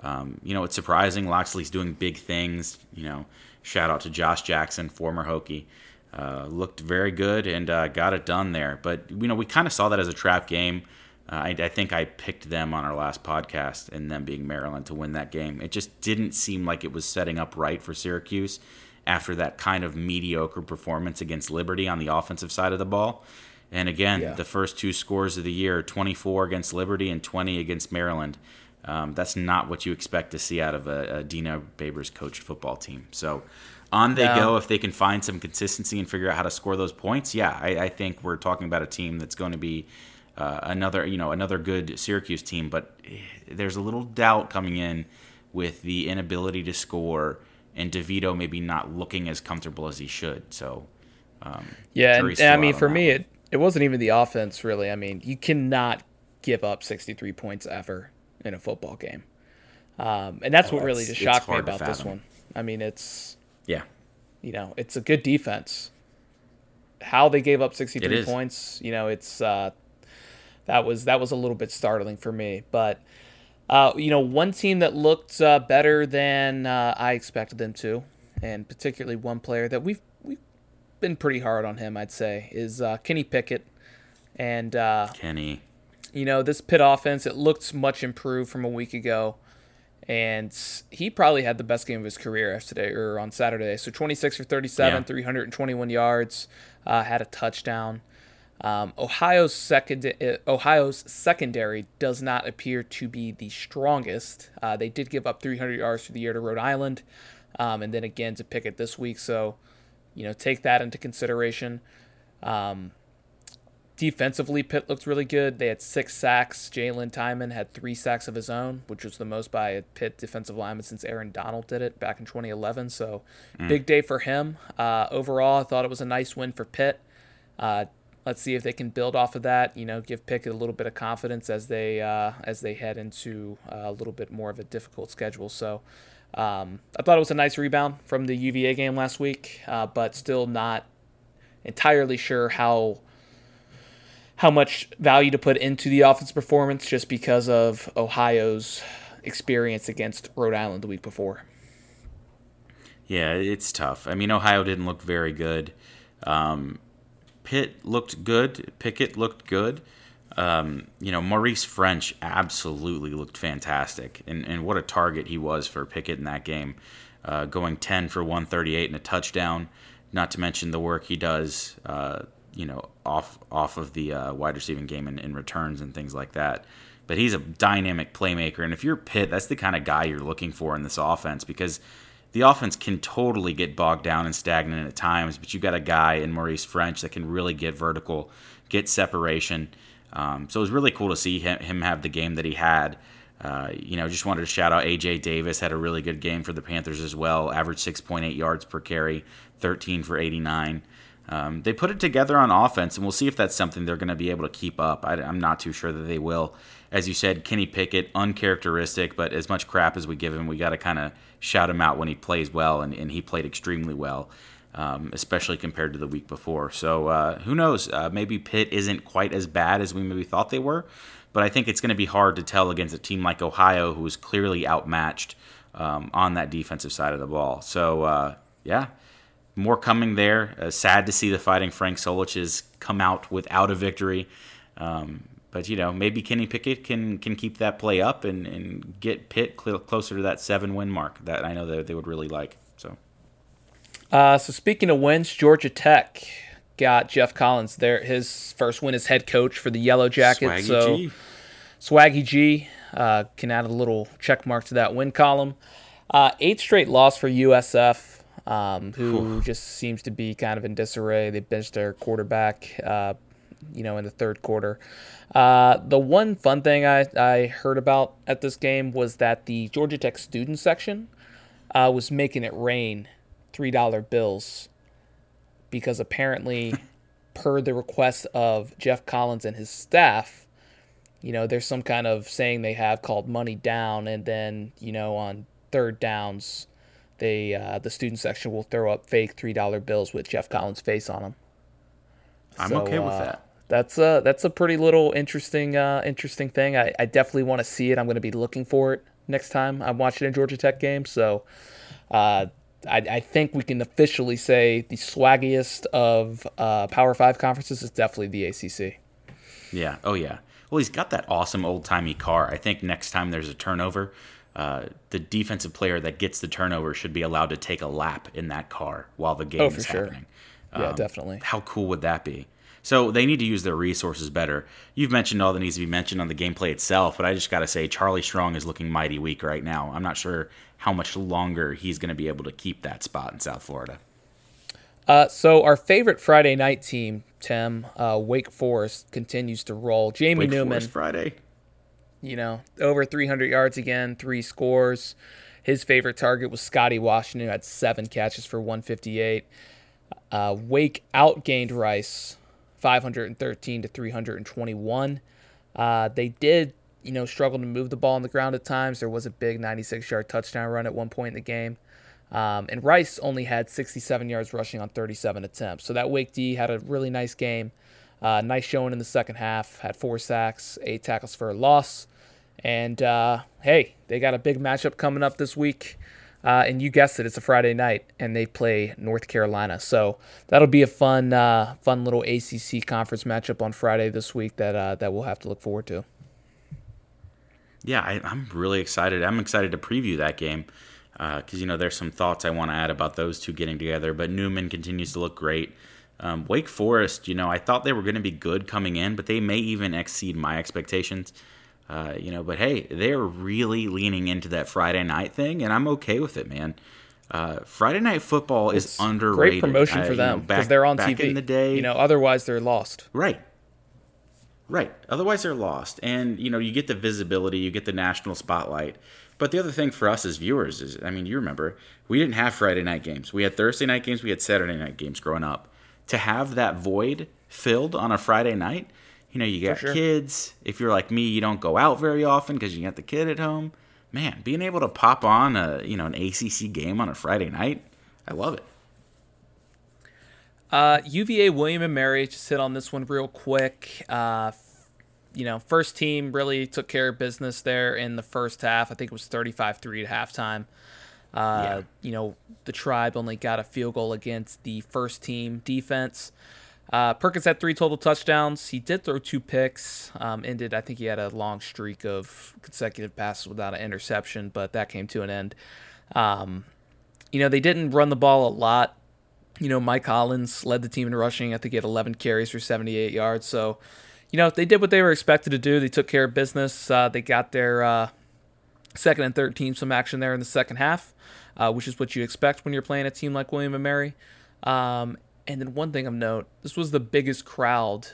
um, you know, it's surprising. Locksley's doing big things. You know, shout out to Josh Jackson, former Hokie. Uh, looked very good and uh, got it done there. But, you know, we kind of saw that as a trap game. Uh, I, I, think I picked them on our last podcast and them being Maryland to win that game. It just didn't seem like it was setting up right for Syracuse after that kind of mediocre performance against Liberty on the offensive side of the ball. And again, Yeah. the first two scores of the year 24 against Liberty and 20 against Maryland. Um, that's not what you expect to see out of a, a Dino Babers coached football team. So on they No. go. If they can find some consistency and figure out how to score those points, yeah, I, I think we're talking about a team that's going to be uh, another, you know, another good Syracuse team. But eh, there's a little doubt coming in with the inability to score and DeVito maybe not looking as comfortable as he should. So um, Yeah, and, and I mean, for me, it, it wasn't even the offense, really. I mean, you cannot give up 63 points ever in a football game. Um, and that's Oh, what really just shocked me about this one. I mean, it's, yeah, you know, it's a good defense. How they gave up 63 points, you know, it's, uh, that was, that was a little bit startling for me. But, uh, you know, one team that looked uh, better than uh, I expected them to, and particularly one player that we've, we've been pretty hard on him, I'd say, is uh, Kenny Pickett. And, uh, Kenny. you know, this Pitt offense, it looked much improved from a week ago. And he probably had the best game of his career yesterday or on Saturday. So 26 for 37, Yeah. 321 yards, uh, had a touchdown. Um, Ohio's second uh, Ohio's secondary does not appear to be the strongest. Uh, they did give up 300 yards for the year to Rhode Island, um, and then again to Pickett this week. So, you know, take that into consideration. Um, defensively, Pitt looked really good. They had six sacks. Jaylen Twyman had three sacks of his own, which was the most by a Pitt defensive lineman since Aaron Donald did it back in 2011. So, big day for him. Uh, overall, I thought it was a nice win for Pitt. Uh, let's see if they can build off of that. You know, give Pickett a little bit of confidence as they uh, as they head into uh, a little bit more of a difficult schedule. So. Um, I thought it was a nice rebound from the UVA game last week, uh, but still not entirely sure how how much value to put into the offense performance just because of Ohio's experience against Rhode Island the week before. Yeah, it's tough. I mean, Ohio didn't look very good. Um, Pitt looked good. Pickett looked good. Um, you know, Maurice Ffrench absolutely looked fantastic, and, and what a target he was for Pickett in that game, uh, going 10 for 138 and a touchdown. Not to mention the work he does, uh, you know, off off of the uh, wide receiving game and in returns and things like that. But he's a dynamic playmaker, and if you're Pitt, that's the kind of guy you're looking for in this offense because the offense can totally get bogged down and stagnant at times. But you've got a guy in Maurice Ffrench that can really get vertical, get separation. Um, so it was really cool to see him, him have the game that he had. Uh, you know, just wanted to shout out AJ Davis had a really good game for the Panthers as well. Averaged 6.8 yards per carry, 13 for 89. Um, they put it together on offense, and we'll see if that's something they're going to be able to keep up. I, am not too sure that they will. As you said, Kenny Pickett, uncharacteristic, but as much crap as we give him, we got to kind of shout him out when he plays well, and, and he played extremely well, um, especially compared to the week before. So uh, who knows? Uh, maybe Pitt isn't quite as bad as we maybe thought they were, but I think it's going to be hard to tell against a team like Ohio, who is clearly outmatched um, on that defensive side of the ball. So uh, yeah more coming there. Uh, sad to see the Fighting Frank Soliches come out without a victory. Um, but you know, maybe Kenny Pickett can can keep that play up and, and get Pitt cl- closer to that seven win mark that I know that they would really like. So, uh, so speaking of wins, Georgia Tech got Geoff Collins there his first win as head coach for the Yellow Jackets. Swaggy so, G. Swaggy G uh, can add a little check mark to that win column. Uh, eighth straight loss for USF um, who just seems to be kind of in disarray. They benched their quarterback, uh, you know, in the third quarter. Uh, the one fun thing I, I heard about at this game was that the Georgia Tech student section uh, was making it rain $3 bills because apparently, per the request of Geoff Collins and his staff, you know, there's some kind of saying they have called money down, and then, you know, on third downs, they uh, the student section will throw up fake three dollar bills with Geoff Collins' face on them. I'm so, okay with uh, that. That's a that's a pretty little interesting uh, interesting thing. I, I definitely want to see it. I'm going to be looking for it next time I'm watching a Georgia Tech game. So uh, I, I think we can officially say the swaggiest of uh, Power Five conferences is definitely the ACC. Yeah. Oh yeah. Well, he's got that awesome old timey car. I think next time there's a turnover, uh, the defensive player that gets the turnover should be allowed to take a lap in that car while the game oh, is sure. happening. Yeah, um, definitely. How cool would that be? So they need to use their resources better. You've mentioned all that needs to be mentioned on the gameplay itself, but I just got to say Charlie Strong is looking mighty weak right now. I'm not sure how much longer he's going to be able to keep that spot in South Florida. Uh, so our favorite Friday night team, Tim, uh, Wake Forest, continues to roll. Jamie Wake Newman. Forest Friday you know, over 300 yards again, three scores. His favorite target was Scotty Washington, who had seven catches for 158. Uh, Wake outgained Rice 513 to 321. Uh, they did, you know, struggled to move the ball on the ground at times. There was a big 96 yard touchdown run at one point in the game. Um, and Rice only had 67 yards rushing on 37 attempts. So that Wake D had a really nice game. Uh, nice showing in the second half. Had four sacks, eight tackles for a loss. And uh, hey, they got a big matchup coming up this week. Uh, and you guessed it, it's a Friday night, and they play North Carolina. So that'll be a fun, uh, fun little ACC conference matchup on Friday this week that uh, that we'll have to look forward to. Yeah, I, am really excited. I'm excited to preview that game because uh, you know there's some thoughts I want to add about those two getting together. But Newman continues to look great. Um, Wake Forest, you know, I thought they were going to be good coming in, but they may even exceed my expectations. Uh, you know, but hey, they're really leaning into that Friday night thing, and I'm okay with it, man. Uh, Friday night football it's is underrated. Great promotion for them because they're on back TV. In the day, you know, otherwise they're lost. Right. Right. Otherwise they're lost, and you know, you get the visibility, you get the national spotlight. But the other thing for us as viewers is, I mean, you remember we didn't have Friday night games. We had Thursday night games. We had Saturday night games growing up. To have that void filled on a Friday night you know, you got sure. kids. If you're like me, you don't go out very often because you got the kid at home. Man, being able to pop on a you know an ACC game on a Friday night, I love it. Uh, UVA William and Mary just hit on this one real quick. Uh, you know, first team really took care of business there in the first half. I think it was 35-3 at halftime. Uh, yeah. You know, the tribe only got a field goal against the first team defense. Uh, Perkins had three total touchdowns. He did throw two picks. Um, ended, I think he had a long streak of consecutive passes without an interception, but that came to an end. Um, you know, they didn't run the ball a lot. You know, Mike Hollins led the team in rushing. I think he had 11 carries for 78 yards. So, you know, they did what they were expected to do. They took care of business. Uh, they got their uh, second and third team some action there in the second half, uh, which is what you expect when you're playing a team like William and Mary. Um, and then one thing of note, this was the biggest crowd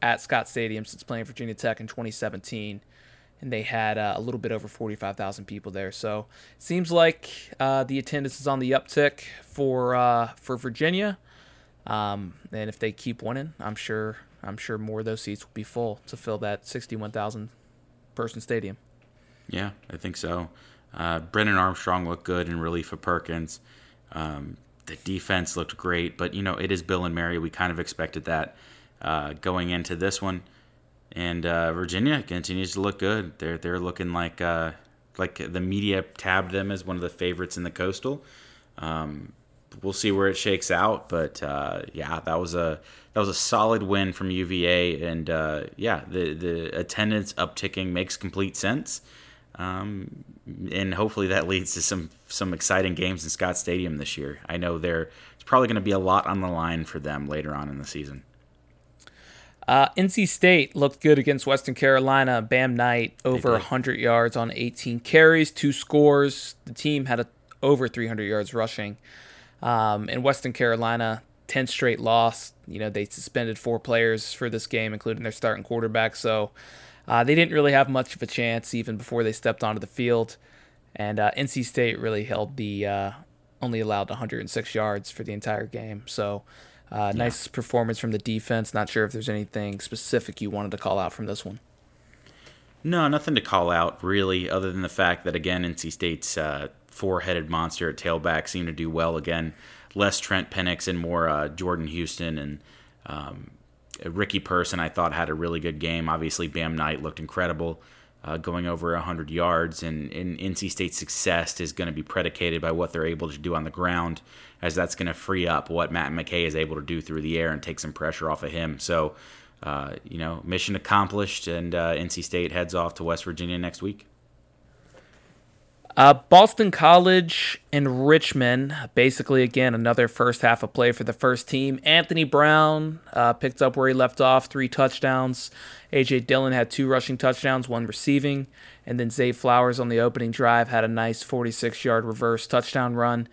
at Scott Stadium since playing Virginia Tech in 2017, and they had uh, a little bit over 45,000 people there. So seems like uh, the attendance is on the uptick for uh, for Virginia. Um, and if they keep winning, I'm sure I'm sure more of those seats will be full to fill that 61,000 person stadium. Yeah, I think so. Uh, Brennan Armstrong looked good in relief of Perkins. Um, the defense looked great, but you know it is Bill and Mary. We kind of expected that uh, going into this one, and uh, Virginia continues to look good. They're they're looking like uh, like the media tabbed them as one of the favorites in the Coastal. Um, we'll see where it shakes out, but uh, yeah, that was a that was a solid win from UVA, and uh, yeah, the the attendance upticking makes complete sense. Um, and hopefully that leads to some some exciting games in Scott Stadium this year. I know there's probably going to be a lot on the line for them later on in the season. Uh, NC State looked good against Western Carolina. Bam Knight over 100 yards on 18 carries, two scores. The team had a, over 300 yards rushing. Um, in Western Carolina, 10 straight loss. You know, they suspended four players for this game, including their starting quarterback. So uh, they didn't really have much of a chance even before they stepped onto the field, and uh, NC State really held the uh, only allowed 106 yards for the entire game. So. Uh, yeah. Nice performance from the defense. Not sure if there's anything specific you wanted to call out from this one. No, nothing to call out really, other than the fact that again, NC State's uh, four-headed monster at tailback seemed to do well again. Less Trent Pennix and more uh, Jordan Houston and um, Ricky Person, I thought, had a really good game. Obviously, Bam Knight looked incredible, uh, going over 100 yards. And, and NC State's success is going to be predicated by what they're able to do on the ground, as that's going to free up what Matt McKay is able to do through the air and take some pressure off of him. So, uh, you know, mission accomplished, and uh, NC State heads off to West Virginia next week. Uh, Boston College and Richmond, basically, again, another first half of play for the first team. Anthony Brown uh, picked up where he left off, three touchdowns. A.J. Dillon had two rushing touchdowns, one receiving. And then Zay Flowers on the opening drive had a nice 46 yard reverse touchdown run.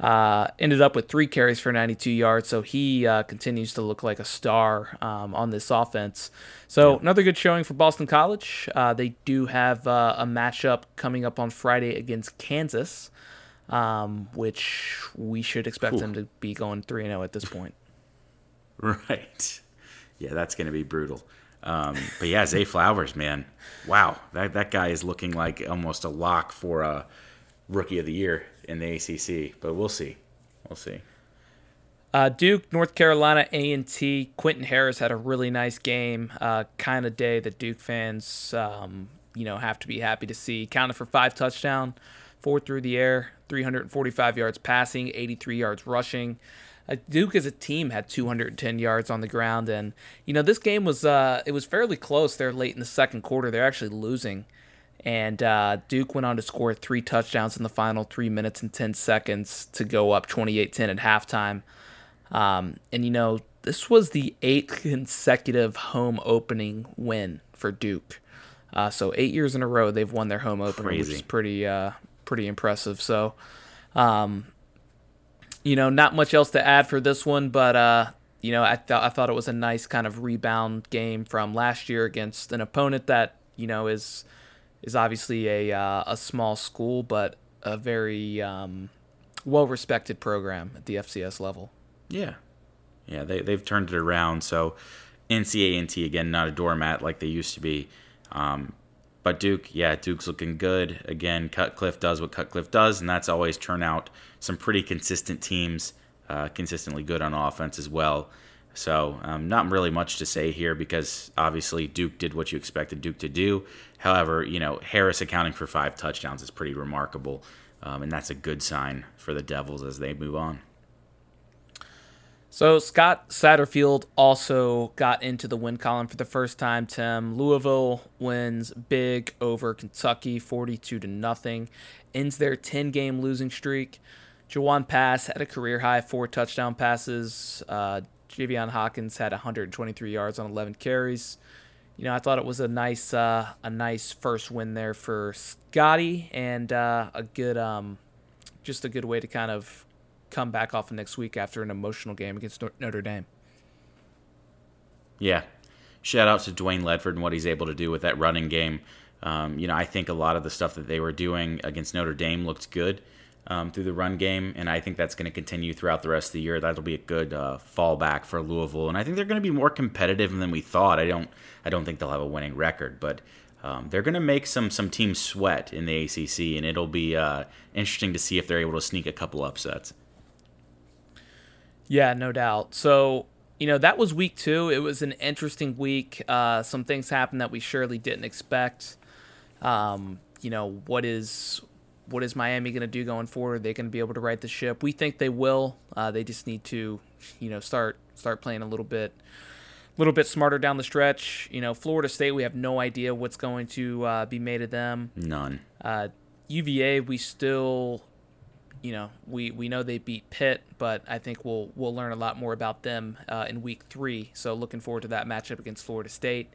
Uh, ended up with three carries for 92 yards, so he uh, continues to look like a star um, on this offense. So yeah. another good showing for Boston College. Uh, they do have uh, a matchup coming up on Friday against Kansas, um, which we should expect Ooh. them to be going 3 0 at this point. Right. Yeah, that's going to be brutal. Um, but yeah, Zay Flowers, man, wow, that that guy is looking like almost a lock for a rookie of the year in the ACC, but we'll see. We'll see. Uh, Duke, North Carolina, A and T. Quentin Harris had a really nice game. Uh, kind of day that Duke fans, um, you know, have to be happy to see. Counted for five touchdown, four through the air, 345 yards passing, 83 yards rushing. Uh, Duke as a team had 210 yards on the ground, and you know this game was uh, it was fairly close there late in the second quarter. They're actually losing and uh, Duke went on to score three touchdowns in the final three minutes and 10 seconds to go up 28 10 at halftime. Um, and, you know, this was the eighth consecutive home opening win for Duke. Uh, so, eight years in a row, they've won their home opener, Crazy. which is pretty, uh, pretty impressive. So, um, you know, not much else to add for this one, but, uh, you know, I, th- I thought it was a nice kind of rebound game from last year against an opponent that, you know, is is obviously a uh, a small school, but a very um, well respected program at the FCS level. Yeah, yeah, they they've turned it around. So NCAA again, not a doormat like they used to be. Um, but Duke, yeah, Duke's looking good. Again, Cutcliffe does what Cutcliffe does, and that's always turn out some pretty consistent teams uh, consistently good on offense as well. So, um, not really much to say here because obviously Duke did what you expected Duke to do. However, you know, Harris accounting for five touchdowns is pretty remarkable, um, and that's a good sign for the Devils as they move on. So, Scott Satterfield also got into the win column for the first time, Tim. Louisville wins big over Kentucky 42 to nothing, ends their 10 game losing streak. Jawon Pass had a career high four touchdown passes. Uh, Javian Hawkins had 123 yards on 11 carries. You know, I thought it was a nice, uh, a nice first win there for Scotty, and uh, a good, um, just a good way to kind of come back off of next week after an emotional game against Notre Dame. Yeah, shout out to Dwayne Ledford and what he's able to do with that running game. Um, you know, I think a lot of the stuff that they were doing against Notre Dame looked good um, through the run game, and I think that's going to continue throughout the rest of the year. That'll be a good uh, fallback for Louisville, and I think they're going to be more competitive than we thought. I don't, I don't think they'll have a winning record, but um, they're going to make some some teams sweat in the ACC, and it'll be uh, interesting to see if they're able to sneak a couple upsets. Yeah, no doubt. So you know that was week two. It was an interesting week. Uh, some things happened that we surely didn't expect. Um, you know what is what is Miami going to do going forward? Are they going to be able to right the ship? We think they will. Uh, they just need to, you know, start start playing a little bit, a little bit smarter down the stretch. You know, Florida State, we have no idea what's going to uh, be made of them. None. Uh, UVA, we still, you know, we, we know they beat Pitt, but I think we'll we'll learn a lot more about them uh, in week three. So looking forward to that matchup against Florida State.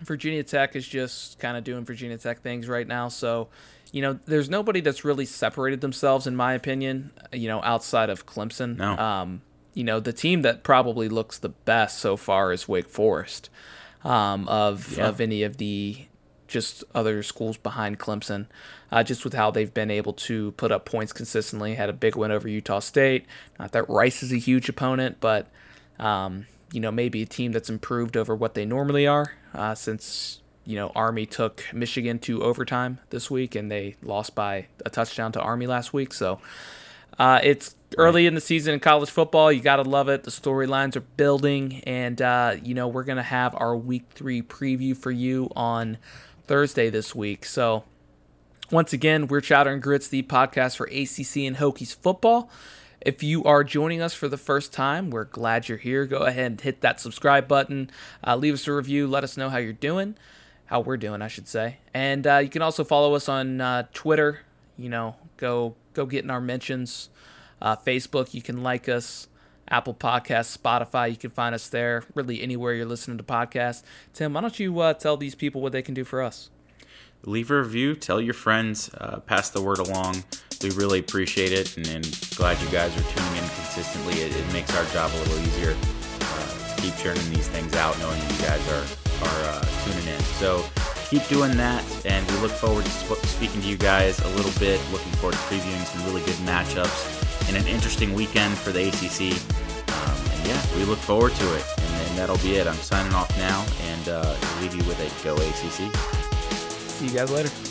Virginia Tech is just kind of doing Virginia Tech things right now. So, you know, there's nobody that's really separated themselves, in my opinion, you know, outside of Clemson. No. Um, you know, the team that probably looks the best so far is Wake Forest um, of, yeah. of any of the just other schools behind Clemson, uh, just with how they've been able to put up points consistently. Had a big win over Utah State. Not that Rice is a huge opponent, but um, you know, maybe a team that's improved over what they normally are uh, since, you know, Army took Michigan to overtime this week and they lost by a touchdown to Army last week. So uh, it's early in the season in college football. You got to love it. The storylines are building. And, uh, you know, we're going to have our week three preview for you on Thursday this week. So once again, we're Chowder and Grits, the podcast for ACC and Hokies football. If you are joining us for the first time, we're glad you're here. Go ahead and hit that subscribe button. Uh, leave us a review. Let us know how you're doing, how we're doing, I should say. And uh, you can also follow us on uh, Twitter. You know, go go get in our mentions. Uh, Facebook, you can like us. Apple Podcasts, Spotify, you can find us there. Really, anywhere you're listening to podcasts. Tim, why don't you uh, tell these people what they can do for us? Leave a review. Tell your friends. Uh, pass the word along we really appreciate it and, and, glad you guys are tuning in consistently. It, it makes our job a little easier. Uh, keep churning these things out, knowing you guys are are uh, tuning in. So keep doing that, and we look forward to sp- speaking to you guys a little bit. Looking forward to previewing some really good matchups and an interesting weekend for the ACC. Um, and yeah, we look forward to it. And, and, that'll be it. I'm signing off now, and uh, leave you with a go ACC. See you guys later.